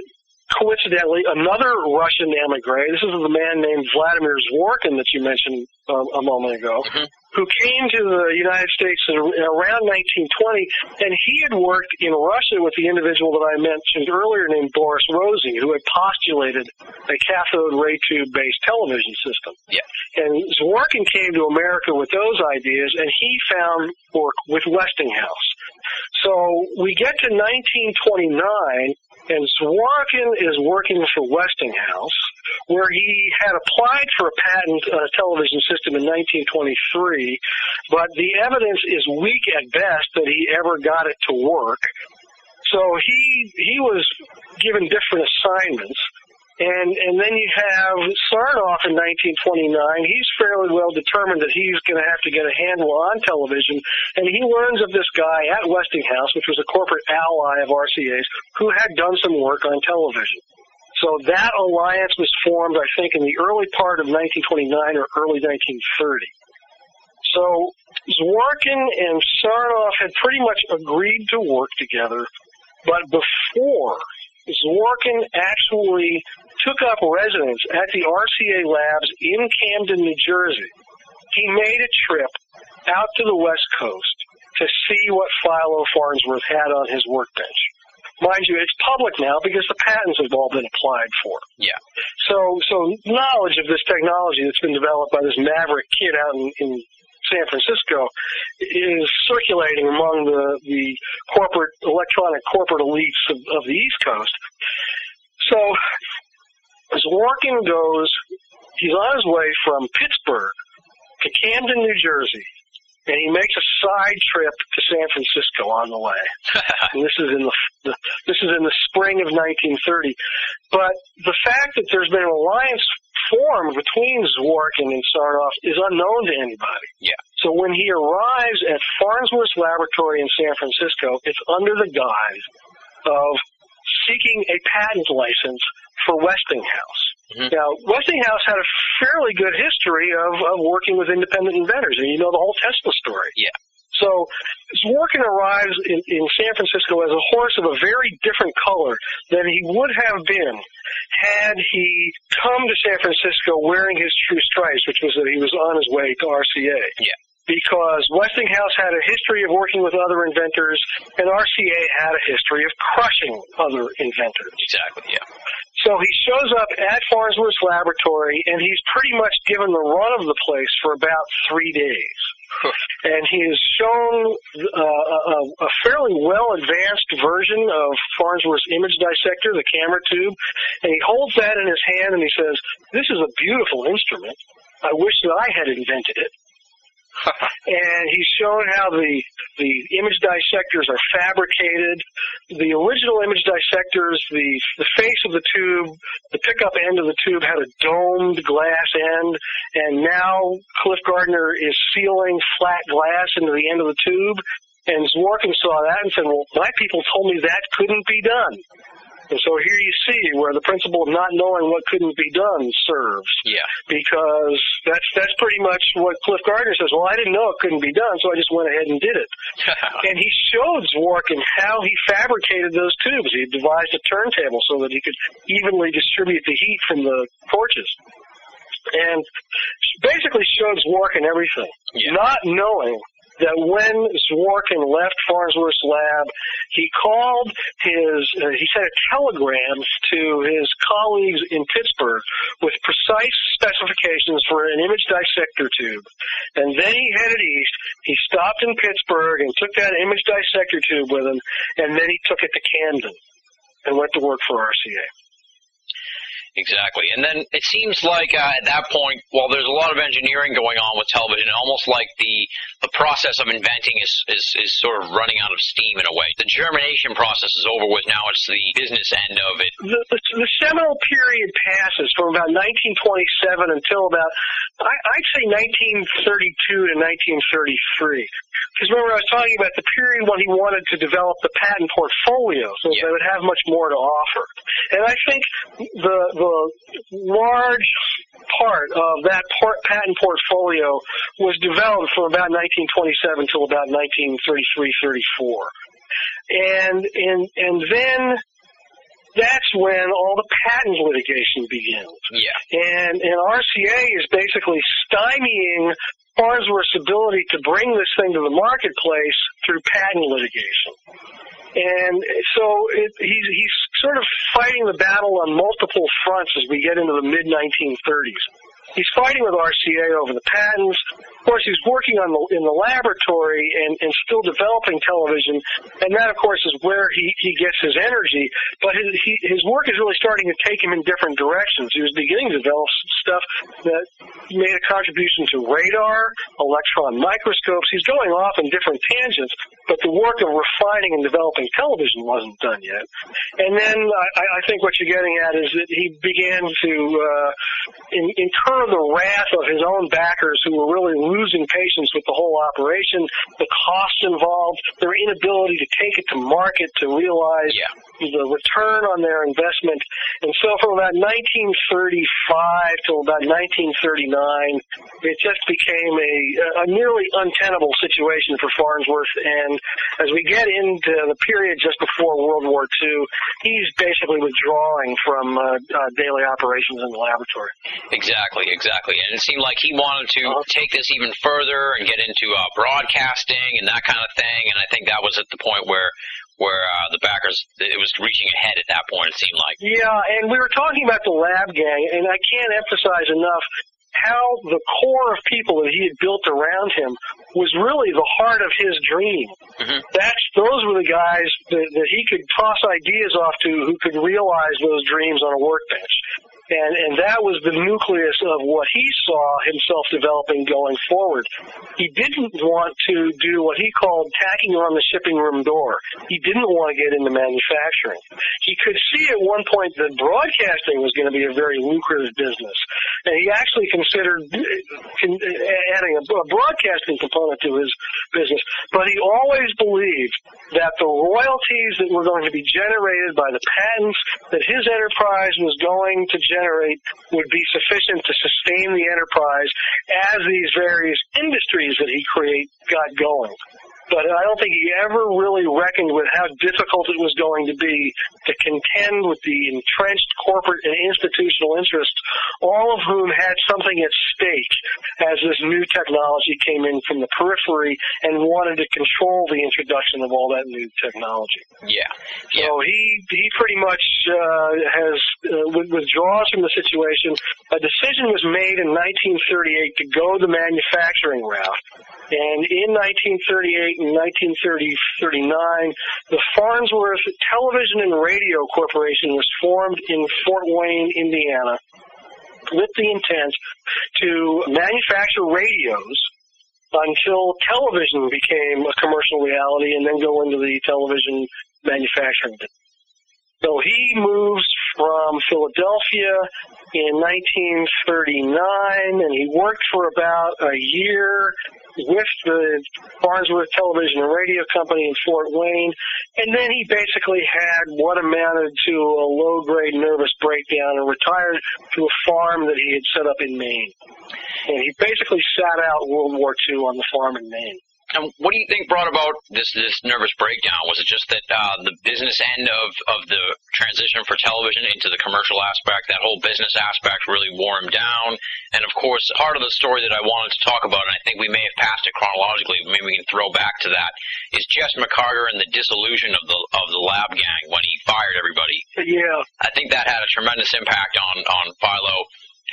coincidentally another Russian emigre. This is the man named Vladimir Zworykin that you mentioned um, a moment ago, Mhm. who came to the United States in around 1920, and he had worked in Russia with the individual that I mentioned earlier named Boris Rosing, who had postulated a cathode ray tube based television system. Yeah. And Zworykin came to America with those ideas, and he found work with Westinghouse. So we get to 1929, and Zworykin is working for Westinghouse, where he had applied for a patent uh, television system in 1923, but the evidence is weak at best that he ever got it to work. So he he was given different assignments. And and then you have Sarnoff in 1929. He's fairly well determined that he's going to have to get a handle on television, and he learns of this guy at Westinghouse, which was a corporate ally of RCA's, who had done some work on television. So that alliance was formed, I think, in the early part of 1929 or early 1930. So Zworykin and Sarnoff had pretty much agreed to work together, but before Zworykin actually took up residence at the RCA labs in Camden, New Jersey, he made a trip out to the West Coast to see what Philo Farnsworth had on his workbench. Mind you, it's public now because the patents have all been applied for. Yeah. So, so knowledge of this technology that's been developed by this maverick kid out in, in San Francisco is circulating among the, the corporate, electronic corporate elites of, of the East Coast. So, as Zworykin goes, he's on his way from Pittsburgh to Camden, New Jersey, and he makes a side trip to San Francisco on the way. and this is in the, the this is in the spring of 1930. But the fact that there's been an alliance formed between Zworykin and Sarnoff is unknown to anybody. Yeah. So when he arrives at Farnsworth's laboratory in San Francisco, it's under the guise of seeking a patent license for Westinghouse. Mhm. Now, Westinghouse had a fairly good history of, of working with independent inventors, and you know the whole Tesla story. Yeah. So Zworykin arrives in, in San Francisco as a horse of a very different color than he would have been had he come to San Francisco wearing his true stripes, which was that he was on his way to RCA. Yeah. Because Westinghouse had a history of working with other inventors, and RCA had a history of crushing other inventors. Exactly. Yeah. So he shows up at Farnsworth's laboratory, and he's pretty much given the run of the place for about three days. and he is shown uh, a, a fairly well advanced version of Farnsworth's image dissector, the camera tube, and he holds that in his hand and he says, "This is a beautiful instrument. I wish that I had invented it." and he's shown how the the image dissectors are fabricated. The original image dissectors, the the face of the tube, the pickup end of the tube had a domed glass end, and now Cliff Gardner is sealing flat glass into the end of the tube. And Zworykin saw that and said, "Well, my people told me that couldn't be done." And so here you see where the principle of not knowing what couldn't be done serves Yeah. because that's that's pretty much what Cliff Gardner says. Well, I didn't know it couldn't be done, so I just went ahead and did it. And he showed Zworykin how he fabricated those tubes. He devised a turntable so that he could evenly distribute the heat from the torches. And basically shows showed Zworykin everything. Yeah. Not knowing that when Zworykin left Farnsworth's lab, he called his, uh, he sent a telegram to his colleagues in Pittsburgh with precise specifications for an image dissector tube. And then he headed east. He stopped in Pittsburgh and took that image dissector tube with him, and then he took it to Camden and went to work for RCA. Exactly. And then it seems like uh, at that point, while there's a lot of engineering going on with television, almost like the the process of inventing is, is is sort of running out of steam in a way. The germination process is over with. Now it's the business end of it. the, the, the seminal period passes from about 1927 until about, I, I'd say 1932 to 1933. Because remember, I was talking about the period when he wanted to develop the patent portfolio, so Yeah. they would have much more to offer. And I think the the large part of that por- patent portfolio was developed from about 1927 till about 1933, 34. And and and then that's when all the patent litigation begins. Yeah. And, and RCA is basically stymieing Farnsworth's ability to bring this thing to the marketplace through patent litigation. And so it, he's, he's sort of fighting the battle on multiple fronts as we get into the mid 1930s. He's fighting with RCA over the patents. Of course, he's working on the, in the laboratory and, and still developing television, and that, of course, is where he, he gets his energy. But his, he, his work is really starting to take him in different directions. He was beginning to develop stuff that made a contribution to radar, electron microscopes. He's going off in different tangents, but the work of refining and developing television wasn't done yet. And then I, I think what you're getting at is that he began to uh, in, incur the wrath of his own backers who were really losing patience with the whole operation, the costs involved, their inability to take it to market to realize Yeah. The return on their investment. And so from about 1935 till about 1939, it just became a, a nearly untenable situation for Farnsworth. And as we get into the period just before World War II, he's basically withdrawing from uh, uh, daily operations in the laboratory. Exactly, exactly. And it seemed like he wanted to uh-huh. take this even further and get into uh, broadcasting and that kind of thing. And I think that was at the point where where uh, the backers it was reaching ahead at that point. It seemed like. Yeah, and we were talking about the lab gang, and I can't emphasize enough how the core of people that he had built around him was really the heart of his dream. Mm-hmm. That's those were the guys that, that he could toss ideas off to who could realize those dreams on a workbench and and that was the nucleus of what he saw himself developing going forward. He didn't want to do what he called tacking on the shipping room door. He didn't want to get into manufacturing. He could see at one point that broadcasting was going to be a very lucrative business, and he actually considered adding a, broadcasting component to his business. But he always believed that the royalties that were going to be generated by the patents that his enterprise was going to generate generate would be sufficient to sustain the enterprise as these various industries that he create got going but I don't think he ever really reckoned with how difficult it was going to be to contend with the entrenched corporate and institutional interests, all of whom had something at stake as this new technology came in from the periphery and wanted to control the introduction of all that new technology. Yeah. yeah. So he he pretty much uh, has uh, withdraws from the situation. A decision was made in 1938 to go the manufacturing route, and in 1938 and 1939, the Farnsworth Television and Radio Corporation was formed in Fort Wayne, Indiana, with the intent to manufacture radios until television became a commercial reality and then go into the television manufacturing. So he moves from Philadelphia in 1939 and he worked for about a year with the Farnsworth Television and Radio Company in Fort Wayne, and then he basically had what amounted to a low-grade nervous breakdown and retired to a farm that he had set up in Maine. And he basically sat out World War II on the farm in Maine. And what do you think brought about this this nervous breakdown? Was it just that uh, the business end of of the transition for television into the commercial aspect, that whole business aspect really wore him down? And of course, part of the story that I wanted to talk about, and I think we may have passed it chronologically, maybe we can throw back to that, is Jess McCargar and the dissolution of the of the lab gang when he fired everybody. Yeah, I think that had a tremendous impact on on Philo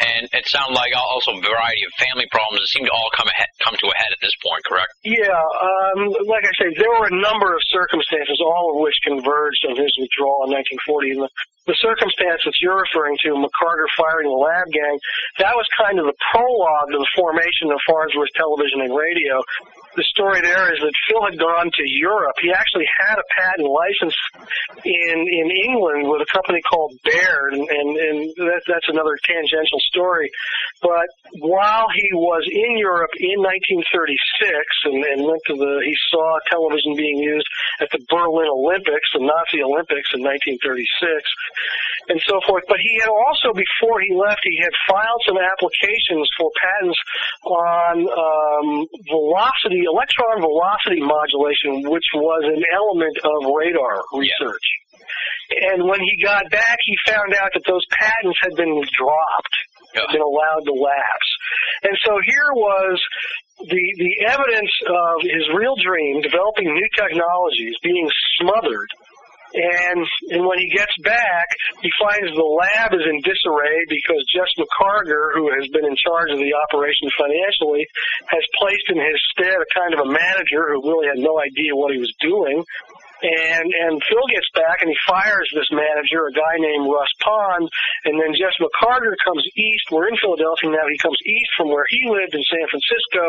and it sounded like also a variety of family problems that seemed to all come ahead, come to a head at this point, correct? Yeah, um, like I say, there were a number of circumstances, all of which converged on his withdrawal in 1940. And the, the circumstance that you're referring to, McCargar firing the lab gang, that was kind of the prologue to the formation of Farnsworth Television and Radio the story there is that Phil had gone to Europe. He actually had a patent license in in England with a company called Baird, and and, and that, that's another tangential story. But while he was in Europe in 1936 and, and went to the, he saw television being used at the Berlin Olympics, the Nazi Olympics in 1936, and so forth. But he had also, before he left, he had filed some applications for patents on um, velocity electron velocity modulation, which was an element of radar research. Yeah. And when he got back, he found out that those patents had been dropped, yeah. had been allowed to lapse. And so here was the the evidence of his real dream, developing new technologies, being smothered and, and when he gets back, he finds the lab is in disarray because Jess McCargar, who has been in charge of the operation financially, has placed in his stead a kind of a manager who really had no idea what he was doing. And and Phil gets back and he fires this manager, a guy named Russ Pond, and then Jess McCargar comes east. We're in Philadelphia now. He comes east from where he lived in San Francisco.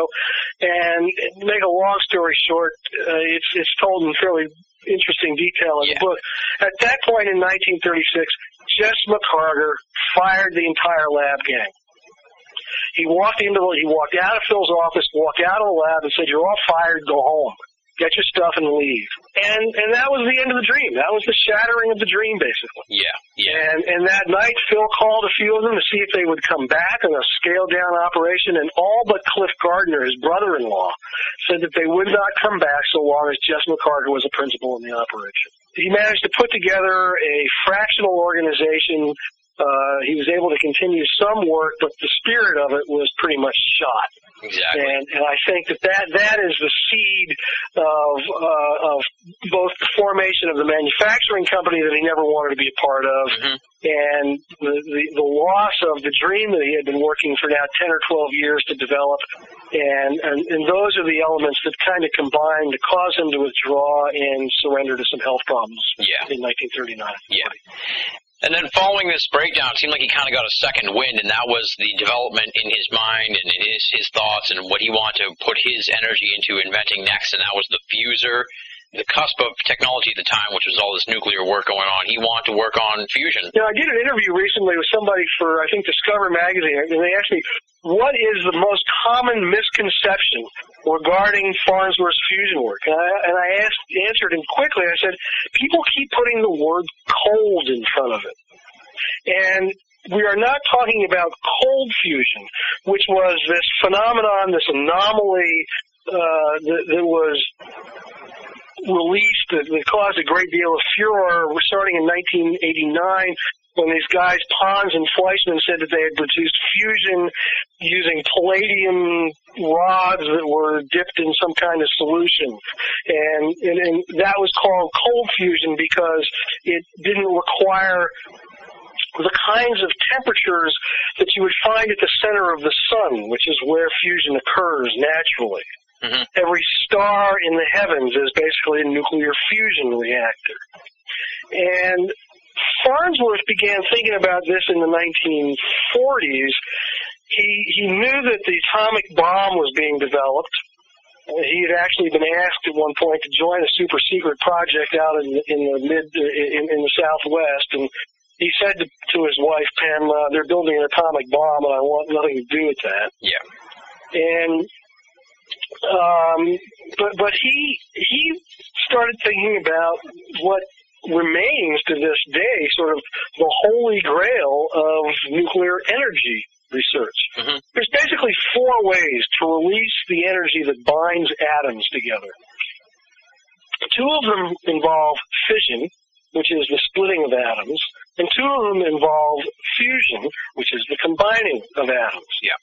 And make a long story short, uh, it's it's told in fairly interesting detail in yeah. the book. At that point in 1936, Jess McCargar fired the entire lab gang. He walked into the, he walked out of Phil's office, walked out of the lab, and said, "You're all fired. Go home." Get your stuff and leave. And and that was the end of the dream. That was the shattering of the dream, basically. Yeah, yeah. And and that night, Phil called a few of them to see if they would come back on a scaled down operation, and all but Cliff Gardner, his brother-in-law, said that they would not come back so long as Jess McCargar was a principal in the operation. He managed to put together a fractional organization uh, he was able to continue some work, but the spirit of it was pretty much shot. Exactly. And, and I think that that, that is the seed of, uh, of both the formation of the manufacturing company that he never wanted to be a part of Mhm. and the, the, the loss of the dream that he had been working for now 10 or 12 years to develop. And, and, and those are the elements that kind of combine to cause him to withdraw and surrender to some health problems Yeah. in 1939. Yeah. And then following this breakdown, it seemed like he kind of got a second wind, and that was the development in his mind and in his, his thoughts and what he wanted to put his energy into inventing next, and that was the fusor, the cusp of technology at the time, which was all this nuclear work going on. He wanted to work on fusion. Yeah, I did an interview recently with somebody for, I think, Discover Magazine, and they asked me, what is the most common misconception regarding Farnsworth's fusion work? And I, and I asked, answered him quickly. I said, people keep putting the word cold in front of it. And we are not talking about cold fusion, which was this phenomenon, this anomaly uh, that, that was released that, that caused a great deal of furor starting in 1989 when these guys, Pons and Fleischmann, said that they had produced fusion using palladium rods that were dipped in some kind of solution. And, and, and that was called cold fusion because it didn't require the kinds of temperatures that you would find at the center of the sun, which is where fusion occurs naturally. Mhm. Every star in the heavens is basically a nuclear fusion reactor. And Farnsworth began thinking about this in the 1940s. He, he knew that the atomic bomb was being developed. He had actually been asked at one point to join a super secret project out in, in the mid in, in the Southwest, and he said to, to his wife Pem, uh, "They're building an atomic bomb, and I want nothing to do with that." Yeah. And um, but but he he started thinking about what remains to this day, sort of the holy grail of nuclear energy research. Mhm. There's basically four ways to release the energy that binds atoms together. Two of them involve fission, which is the splitting of atoms, and two of them involve fusion, which is the combining of atoms. Yeah.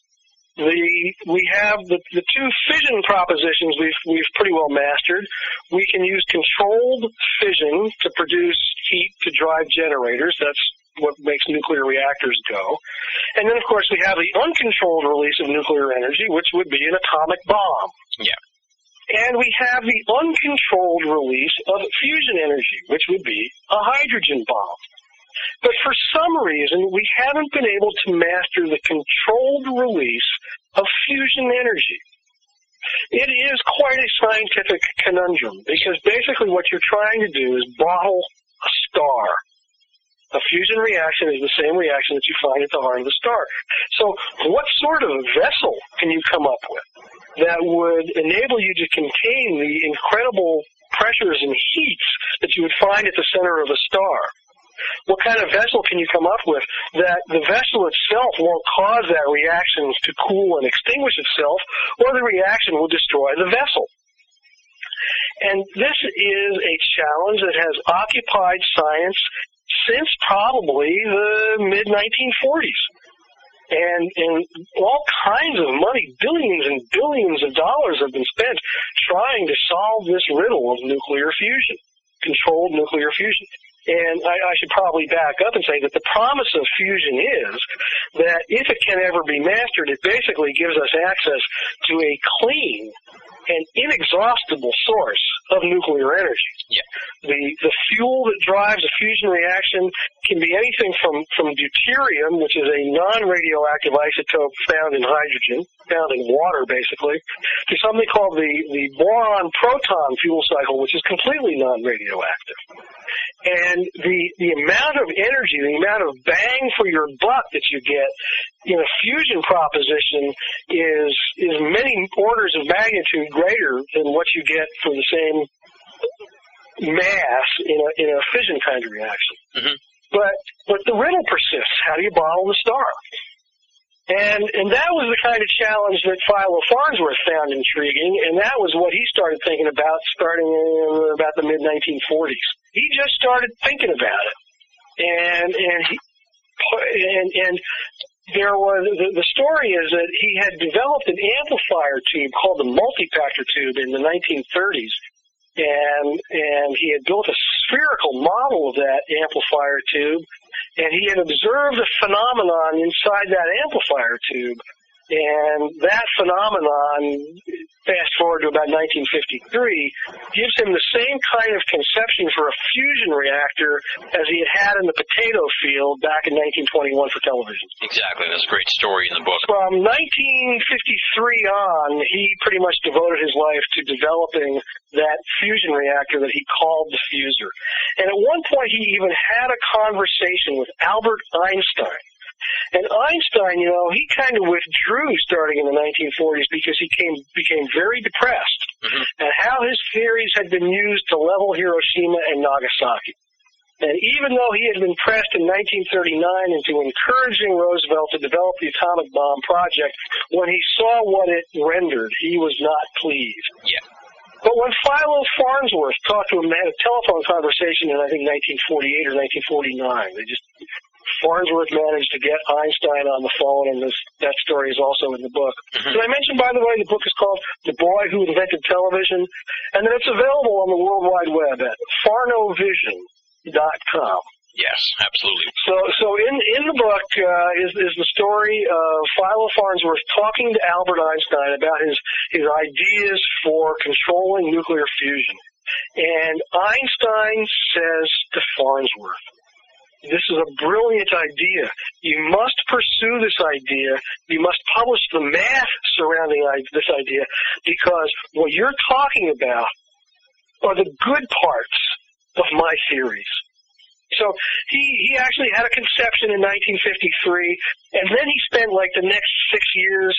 The we have the, the two fission propositions we've we've pretty well mastered. We can use controlled fission to produce heat to drive generators. That's what makes nuclear reactors go. And then of course we have the uncontrolled release of nuclear energy, which would be an atomic bomb. Yeah. And we have the uncontrolled release of fusion energy, which would be a hydrogen bomb. But for some reason, we haven't been able to master the controlled release of fusion energy. It is quite a scientific conundrum because basically what you're trying to do is bottle a star. A fusion reaction is the same reaction that you find at the heart of the star. So what sort of vessel can you come up with that would enable you to contain the incredible pressures and heats that you would find at the center of a star? What kind of vessel can you come up with that the vessel itself won't cause that reaction to cool and extinguish itself, or the reaction will destroy the vessel? And this is a challenge that has occupied science since probably the mid 1940s. And, and all kinds of money, billions and billions of dollars have been spent trying to solve this riddle of nuclear fusion, controlled nuclear fusion. And I, I should probably back up and say that the promise of fusion is that if it can ever be mastered, it basically gives us access to a clean and inexhaustible source of nuclear energy. Yeah. The the fuel that drives a fusion reaction can be anything from, from deuterium, which is a non-radioactive isotope found in hydrogen, found in water basically, to something called the, the boron-proton fuel cycle, which is completely non-radioactive. And the, the amount of energy, the amount of bang for your buck that you get in a fusion proposition is, is many orders of magnitude greater than what you get for the same mass in a, in a fission kind of reaction. Mhm. But but the riddle persists. How do you bottle the star? And and that was the kind of challenge that Philo Farnsworth found intriguing, and that was what he started thinking about starting in about the mid 1940s. He just started thinking about it, and and he and and there was the, the story is that he had developed an amplifier tube called the multipactor tube in the 1930s, and and he had built a spherical model of that amplifier tube, and he had observed a phenomenon inside that amplifier tube, and that phenomenon, fast forward to about 1953, gives him the same kind of conception for a fusion reactor as he had had in the potato field back in 1921 for television. Exactly. That's a great story in the book. From 1953 on, he pretty much devoted his life to developing that fusion reactor that he called the fusor. And at one point, he even had a conversation with Albert Einstein. And Einstein, you know, he kind of withdrew starting in the 1940s because he came, became very depressed Mhm. at how his theories had been used to level Hiroshima and Nagasaki. And even though he had been pressed in 1939 into encouraging Roosevelt to develop the atomic bomb project, when he saw what it rendered, he was not pleased. Yeah. But when Philo Farnsworth talked to him, they had a telephone conversation in I think 1948 or 1949. They just Farnsworth managed to get Einstein on the phone, and this that story is also in the book. Mhm. Did I mention, by the way, the book is called "The Boy Who Invented Television," and that it's available on the World Wide Web at farnovision.com. Yes, absolutely. So, so in in the book uh, is is the story of Philo Farnsworth talking to Albert Einstein about his his ideas for controlling nuclear fusion, and Einstein says to Farnsworth, "This is a brilliant idea. You must pursue this idea. You must publish the math surrounding this idea because what you're talking about are the good parts of my theories." So he, he actually had a conception in 1953, and then he spent like the next six years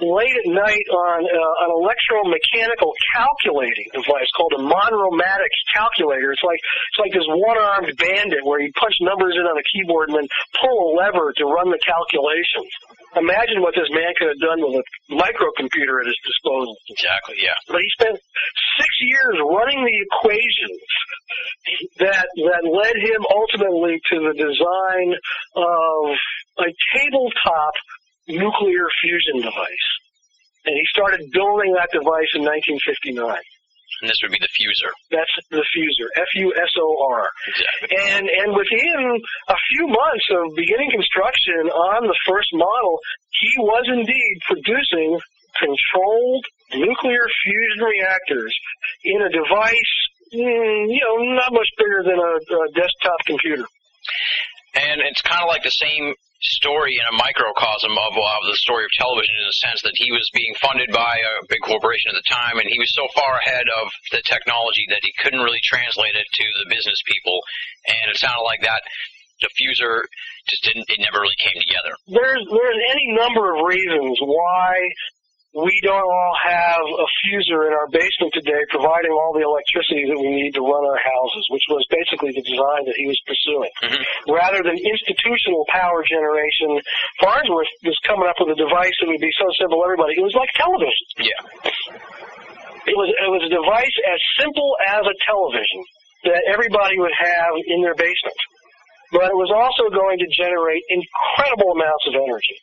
late at night on uh, an electromechanical calculating device called a Monromatic calculator. It's like it's like this one-armed bandit where you punch numbers in on a keyboard and then pull a lever to run the calculations. Imagine what this man could have done with a microcomputer at his disposal. Exactly. Yeah. But he spent six years running the equations that that led him ultimately to the design of a tabletop nuclear fusion device. And he started building that device in 1959. And this would be the fusor. That's the fusor, F-U-S-O-R. Exactly. And and within a few months of beginning construction on the first model, he was indeed producing controlled nuclear fusion reactors in a device, mm, you know, not much bigger than a, a desktop computer. And it's kind of like the same story in a microcosm of, of the story of television in the sense that he was being funded by a big corporation at the time and he was so far ahead of the technology that he couldn't really translate it to the business people and it sounded like that diffuser just didn't it never really came together. There's there's any number of reasons why we don't all have a fusor in our basement today providing all the electricity that we need to run our houses, which was basically the design that he was pursuing. Mhm. Rather than institutional power generation, Farnsworth was coming up with a device that would be so simple everybody. It was like television. yeah It was it was a device as simple as a television that everybody would have in their basement. But it was also going to generate incredible amounts of energy.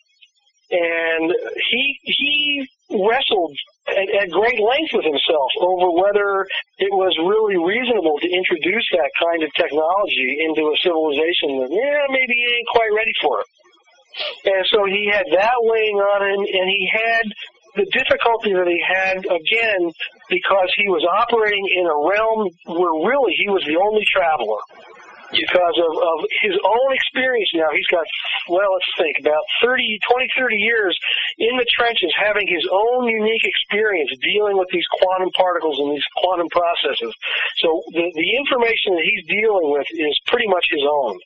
And he he wrestled at, at great length with himself over whether it was really reasonable to introduce that kind of technology into a civilization that yeah maybe he ain't quite ready for it. And so he had that weighing on him, and he had the difficulty that he had again because he was operating in a realm where really he was the only traveler. Because of, of his own experience now. He's got, well, let's think, about 30, 20, 30 years in the trenches having his own unique experience dealing with these quantum particles and these quantum processes. So the, the information that he's dealing with is pretty much his own.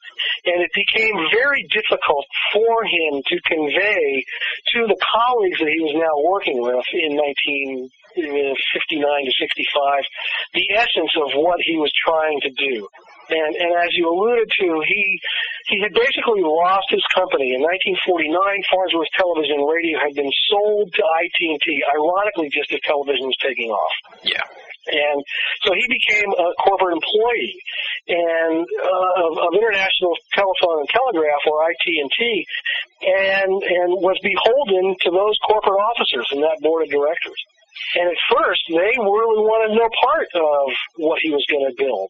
And it became very difficult for him to convey to the colleagues that he was now working with in 19, 59 to 65, the essence of what he was trying to do. And, and as you alluded to, he he had basically lost his company in 1949. Farnsworth Television Radio had been sold to IT&T. Ironically, just as television was taking off. Yeah. And so he became a corporate employee and uh, of, of International Telephone and Telegraph, or IT&T, and and was beholden to those corporate officers and that board of directors. And at first, they really wanted no part of what he was going to build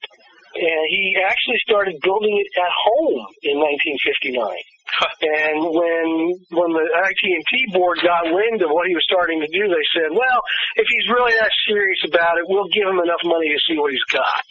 and he actually started building it at home in 1959. and when when the IT&T board got wind of what he was starting to do, they said, "Well, if he's really that serious about it, we'll give him enough money to see what he's got."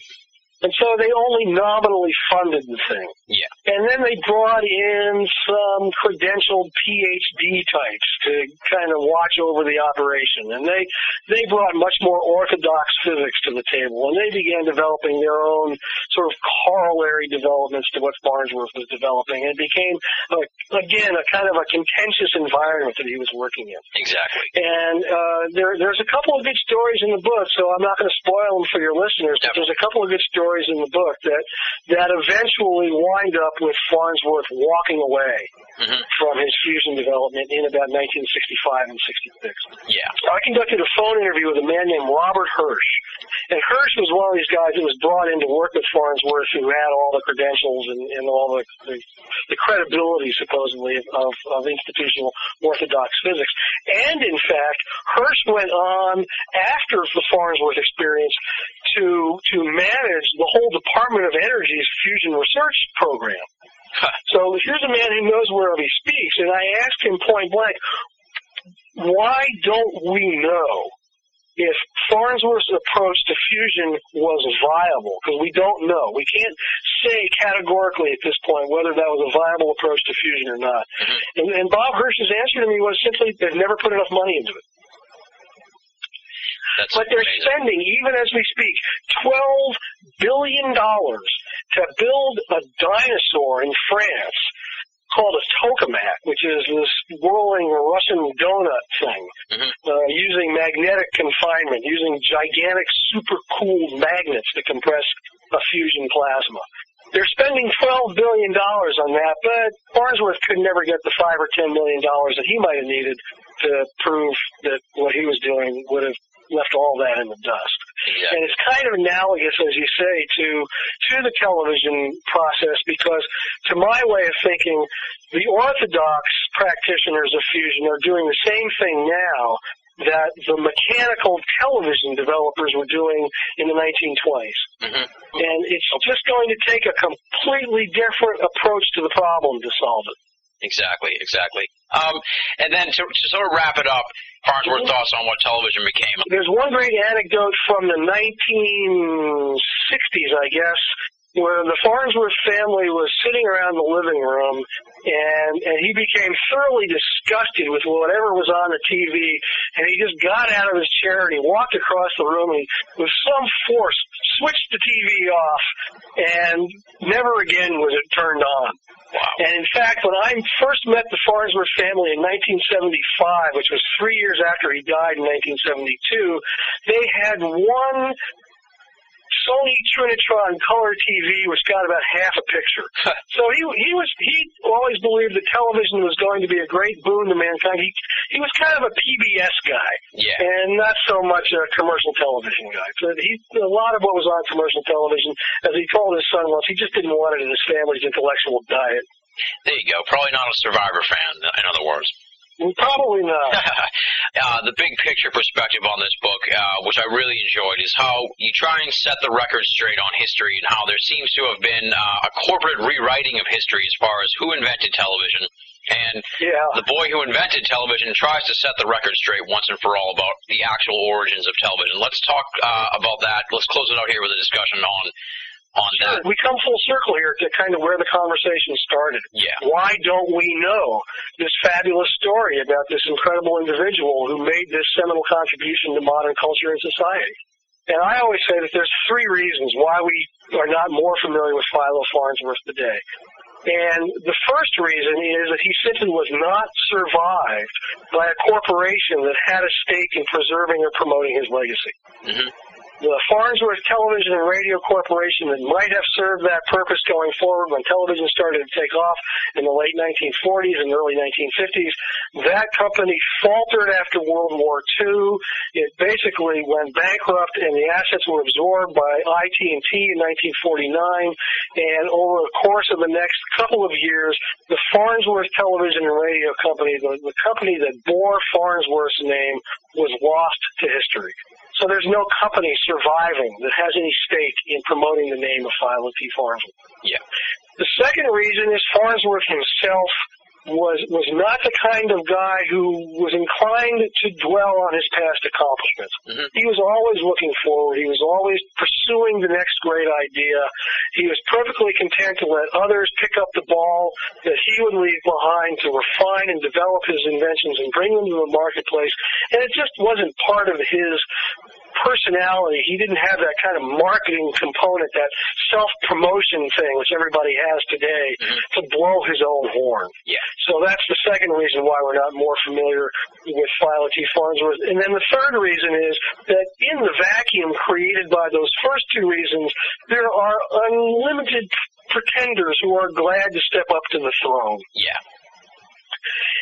And so they only nominally funded the thing. Yeah. And then they brought in some credentialed PhD types to kind of watch over the operation. And they, they brought much more orthodox physics to the table. And they began developing their own sort of corollary developments to what Farnsworth was developing. And it became, a, again, a kind of a contentious environment that he was working in. Exactly. And uh, there, there's a couple of good stories in the book, so I'm not going to spoil them for your listeners, but there's a couple of good stories in the book that that eventually wind up with Farnsworth walking away hmm from his fusion development in about 1965 and 66. Yeah. I conducted a phone interview with a man named Robert Hirsch. And Hirsch was one of these guys that was brought in to work with Farnsworth who had all the credentials and, and all the, the, the credibility, supposedly, of, of institutional orthodox physics. And in fact, Hirsch went on after the Farnsworth experience to, to manage the whole Department of Energy's fusion research program. So here's a man who knows whereof he speaks, and I asked him point blank, why don't we know if Farnsworth's approach to fusion was viable? Because we don't know. We can't say categorically at this point whether that was a viable approach to fusion or not. Mm-hmm. And, and Bob Hirsch's answer to me was simply they've never put enough money into it. That's But they're amazing. spending, even as we speak, twelve billion dollars to build a dinosaur in France called a tokamak, which is this whirling Russian donut thing, Mhm. uh, using magnetic confinement, using gigantic super cooled magnets to compress a fusion plasma. They're spending twelve billion dollars on that, but Farnsworth could never get the five or ten million dollars that he might have needed to prove that what he was doing would have left all that in the dust. Exactly. And it's kind of analogous, as you say, to to the television process because, to my way of thinking, the orthodox practitioners of fusion are doing the same thing now that the mechanical television developers were doing in the 1920s. hmm And it's just going to take a completely different approach to the problem to solve it. Exactly, exactly. Um, and then to, to sort of wrap it up, Farnsworth thoughts on what television became. There's one great anecdote from the 1960s, I guess, where the Farnsworth family was sitting around the living room and, and he became thoroughly disgusted with whatever was on the TV and he just got out of his chair and he walked across the room and he, with some force, switched the TV off and never again was it turned on. Wow. And in fact, when I first met the Farnsworth family in 1975, which was three years after he died in 1972, they had one Sony Trinitron color TV, which got about half a picture. so he he was he always believed that television was going to be a great boon to mankind. He he was kind of a PBS guy Yeah. and not so much a commercial television guy. So he, a lot of what was on commercial television, as he told his son once, he just didn't want it in his family's intellectual diet. There you go. Probably not a Survivor fan, in other words. Probably not. uh, the big picture perspective on this book, uh, which I really enjoyed, is how you try and set the record straight on history and how there seems to have been uh, a corporate rewriting of history as far as who invented television. And Yeah. the boy who invented television tries to set the record straight once and for all about the actual origins of television. Let's talk uh, about that. Let's close it out here with a discussion on on that. We come full circle here to kind of where the conversation started. Yeah. Why don't we know this fabulous story about this incredible individual who made this seminal contribution to modern culture and society? And I always say that there's three reasons why we are not more familiar with Philo Farnsworth today. And the first reason is that he simply was not survived by a corporation that had a stake in preserving or promoting his legacy. hmm The Farnsworth Television and Radio Corporation that might have served that purpose going forward when television started to take off in the late 1940s and early 1950s, that company faltered after World War II. It basically went bankrupt and the assets were absorbed by IT&T in 1949. And over the course of the next couple of years, the Farnsworth Television and Radio Company, the, the company that bore Farnsworth's name, was lost to history. So there's no company surviving that has any stake in promoting the name of Philo T. Farnsworth. Yeah. The second reason is Farnsworth himself was was not the kind of guy who was inclined to dwell on his past accomplishments. Mhm. He was always looking forward. He was always pursuing the next great idea. He was perfectly content to let others pick up the ball that he would leave behind to refine and develop his inventions and bring them to the marketplace. And it just wasn't part of his personality. He didn't have that kind of marketing component, that self-promotion thing, which everybody has today, Mhm. to blow his own horn. Yeah. So that's the second reason why we're not more familiar with Philo T. Farnsworth. And then the third reason is that in the vacuum created by those first two reasons, there are unlimited pretenders who are glad to step up to the throne. Yeah.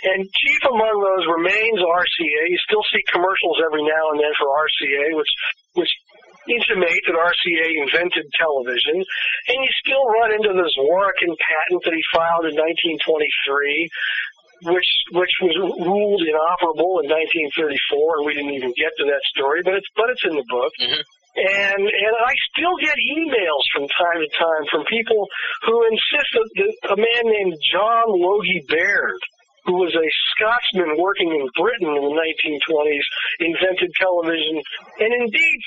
And chief among those remains RCA. You still see commercials every now and then for RCA, which which intimate that RCA invented television. And you still run into the Zworykin patent that he filed in 1923, which which was ruled inoperable in 1934, and we didn't even get to that story, but it's but it's in the book. Mhm. And and I still get emails from time to time from people who insist that, that a man named John Logie Baird, who was a Scotsman working in Britain in the 1920s, invented television. And indeed,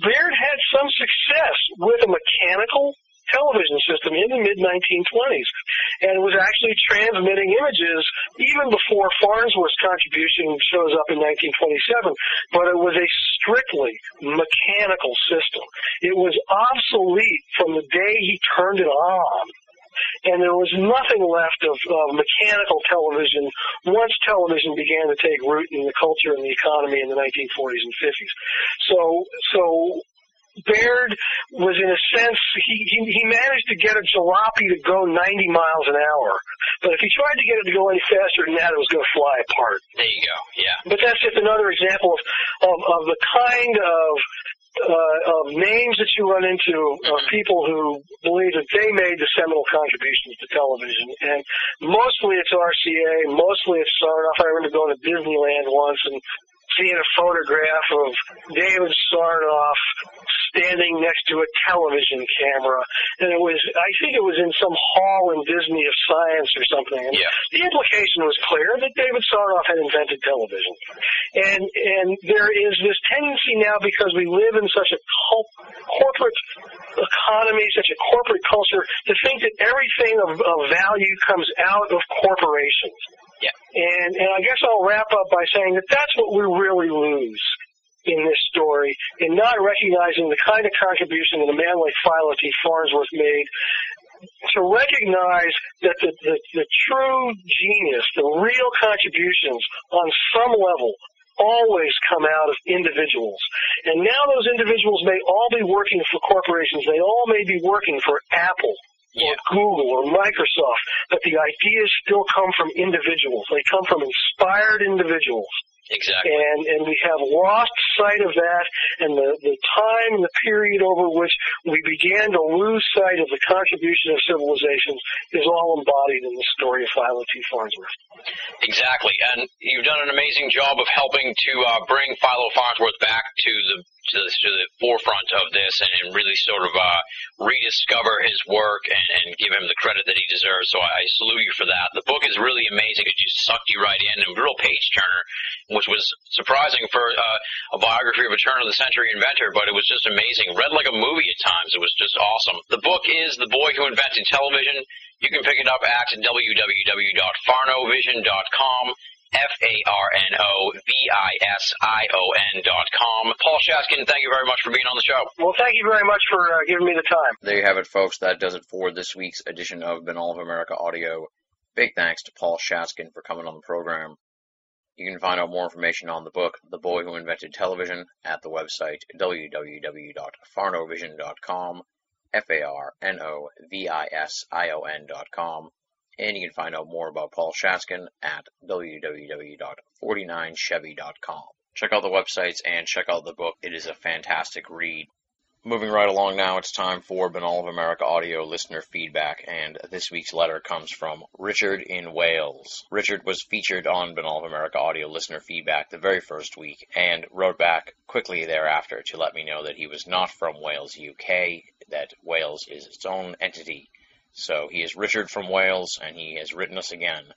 Baird had some success with a mechanical television system in the mid 1920s, and was actually transmitting images even before Farnsworth's contribution shows up in 1927. But it was a strictly mechanical system. It was obsolete from the day he turned it on. And there was nothing left of, of mechanical television once television began to take root in the culture and the economy in the 1940s and 50s. So, so Baird was in a sense he, he he managed to get a jalopy to go 90 miles an hour, but if he tried to get it to go any faster than that, it was going to fly apart. There you go. Yeah. But that's just another example of of, of the kind of uh, of names that you run into of people who believe that they made the seminal contributions to television, and mostly it's RCA, mostly it's Sarnoff. I remember going to Disneyland once and seeing a photograph of David Sarnoff standing next to a television camera, and it was I think it was in some hall in Disney of Science or something. And Yeah. the implication was clear that David Sarnoff had invented television. And and there is this tendency now because we live in such a corporate economy, such a corporate culture, to think that everything of, of value comes out of corporations. Yeah. And and I guess I'll wrap up by saying that that's what we really lose in this story in not recognizing the kind of contribution that a man like Philo T. Farnsworth made to recognize that the, the, the true genius, the real contributions on some level always come out of individuals. And now those individuals may all be working for corporations. They all may be working for Apple or Google or Microsoft, but the ideas still come from individuals. They come from inspired individuals. Exactly. And, and we have lost sight of that and the, the time and the period over which we began to lose sight of the contribution of civilizations is all embodied in the story of Philo T. Farnsworth. Exactly, and you've done an amazing job of helping to uh, bring Philo Farnsworth back to the to the, to the forefront of this and, and really sort of uh, rediscover his work and, and give him the credit that he deserves. So I, I salute you for that. The book is really amazing. It just sucked you right in, a real page turner. which was surprising for uh, a biography of a turn of the century inventor, but it was just amazing. Read like a movie at times. It was just awesome. The book is The Boy Who Invented Television. You can pick it up at www.farnovision.com. F-A-R-N-O-V-I-S-I-O-N dot com. Paul Schatzkin, thank you very much for being on the show. Well, thank you very much for uh, giving me the time. There you have it, folks. That does it for this week's edition of Binnall of America Audio. Big thanks to Paul Schatzkin for coming on the program. You can find out more information on the book, The Boy Who Invented Television, at the website www.farnovision.com, F-A-R-N-O-V-I-S-I-O-N dot com. And you can find out more about Paul Schatzkin at www.49chevy.com. Check out the websites and check out the book. It is a fantastic read. Moving right along now, it's time for Binnall of America audio listener feedback, and this week's letter comes from Richard in Wales. Richard was featured on Binnall of America audio listener feedback the very first week and wrote back quickly thereafter to let me know that he was not from Wales, UK, that Wales is its own entity. So he is Richard from Wales, and he has written us again.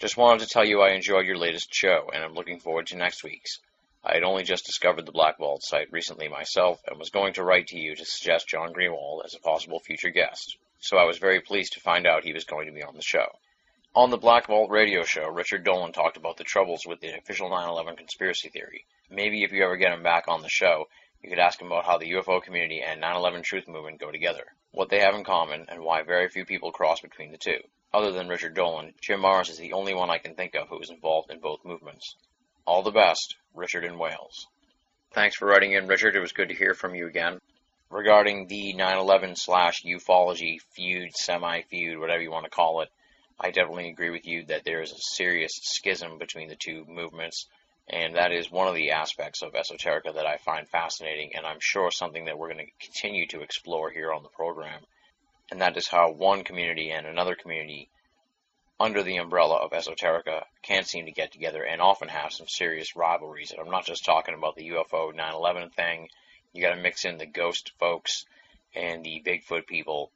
Just wanted to tell you I enjoyed your latest show, and I'm looking forward to next week's. I had only just discovered the Black Vault site recently myself and was going to write to you to suggest John Greenwald as a possible future guest, so I was very pleased to find out he was going to be on the show. On the Black Vault radio show, Richard Dolan talked about the troubles with the official 9-11 conspiracy theory. Maybe if you ever get him back on the show, you could ask him about how the UFO community and 9-11 truth movement go together, what they have in common, and why very few people cross between the two. Other than Richard Dolan, Jim Marrs is the only one I can think of who was involved in both movements. All the best, Richard in Wales. Thanks for writing in, Richard. It was good to hear from you again. Regarding the 9-11 slash ufology feud, semi-feud, whatever you want to call it, I definitely agree with you that there is a serious schism between the two movements, and that is one of the aspects of esoterica that I find fascinating, and I'm sure something that we're going to continue to explore here on the program. And that is how one community and another community under the umbrella of esoterica can seem to get together and often have some serious rivalries. And I'm not just talking about the UFO 9/11 thing. You got to mix in the ghost folks and the Bigfoot people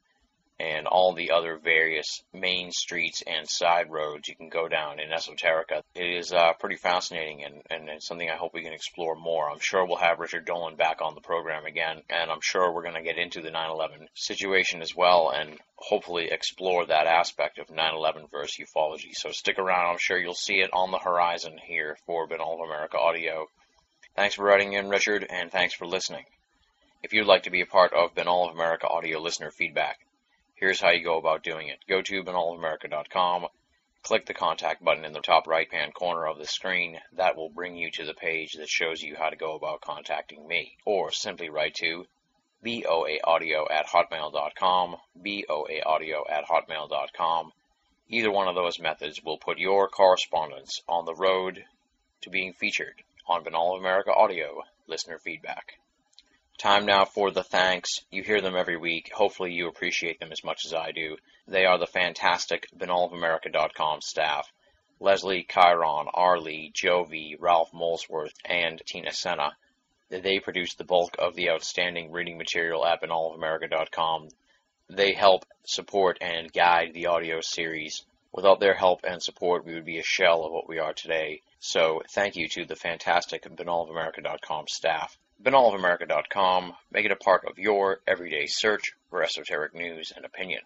and all the other various main streets and side roads you can go down in esoterica. It is uh, pretty fascinating and, and it's something I hope we can explore more. I'm sure we'll have Richard Dolan back on the program again, and I'm sure we're going to get into the 9/11 situation as well and hopefully explore that aspect of 9/11 versus ufology. So stick around. I'm sure you'll see it on the horizon here for Binnall of America Audio. Thanks for writing in, Richard, and thanks for listening. If you'd like to be a part of Binnall of America Audio listener feedback, Here's how you go about doing it. Go to binnallofamerica.com, click the contact button in the top right hand corner of the screen. That will bring you to the page that shows you how to go about contacting me. Or simply write to boaaudio at hotmail.com, boaaudio at hotmail.com. Either one of those methods will put your correspondence on the road to being featured on Binnall of America Audio listener feedback. Time now for the thanks. You hear them every week. Hopefully you appreciate them as much as I do. They are the fantastic BinnallofAmerica.com staff. Leslie Chiron, Arlie, Jovi, Ralph Molesworth, and Tina Senna. They produce the bulk of the outstanding reading material at BinnallofAmerica.com. They help support and guide the audio series. Without their help and support, we would be a shell of what we are today. So thank you to the fantastic BinnallofAmerica.com staff binnallofamerica.com. Make it a part of your everyday search for esoteric news and opinion.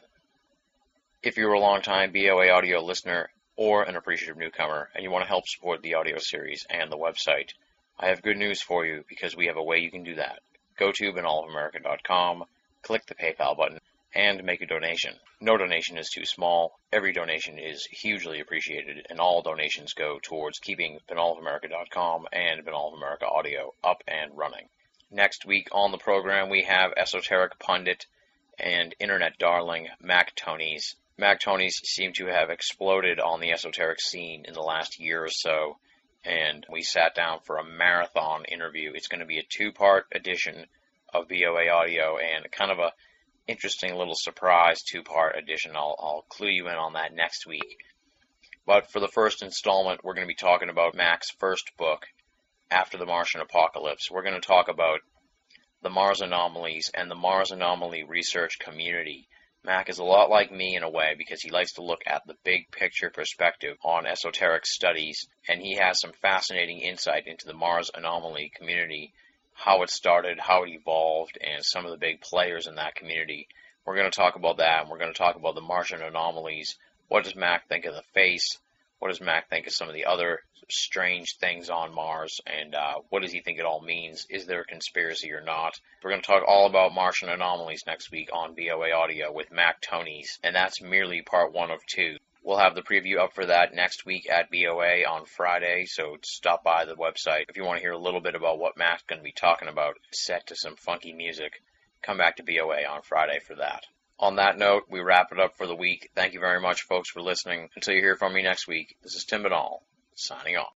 If you're a long-time BOA audio listener or an appreciative newcomer and you want to help support the audio series and the website, I have good news for you because we have a way you can do that. Go to binnallofamerica.com, click the PayPal button, and make a donation. No donation is too small. Every donation is hugely appreciated, and all donations go towards keeping BinnallofAmerica.com and America Audio up and running. Next week on the program, we have esoteric pundit and internet darling Mac Tonnies. Mac Tonnies seem to have exploded on the esoteric scene in the last year or so, and we sat down for a marathon interview. It's going to be a two part edition of BOA Audio and kind of a interesting little surprise two part edition. I'll, I'll clue you in on that next week. But for the first installment, we're going to be talking about Mac's first book, After the Martian Apocalypse. We're going to talk about the Mars anomalies and the Mars anomaly research community. Mac is a lot like me in a way because he likes to look at the big picture perspective on esoteric studies, and he has some fascinating insight into the Mars anomaly community, how it started, how it evolved, and some of the big players in that community. We're going to talk about that, and we're going to talk about the Martian anomalies. What does Mac think of the face? What does Mac think of some of the other strange things on Mars? And uh, what does he think it all means? Is there a conspiracy or not? We're going to talk all about Martian anomalies next week on BOA Audio with Mac Tonnies, and that's merely part one of two. We'll have the preview up for that next week at BOA on Friday, so stop by the website if you want to hear a little bit about what Matt's going to be talking about, set to some funky music. Come back to BOA on Friday for that. On that note, we wrap it up for the week. Thank you very much, folks, for listening. Until you hear from me next week, this is Tim Binnall, signing off.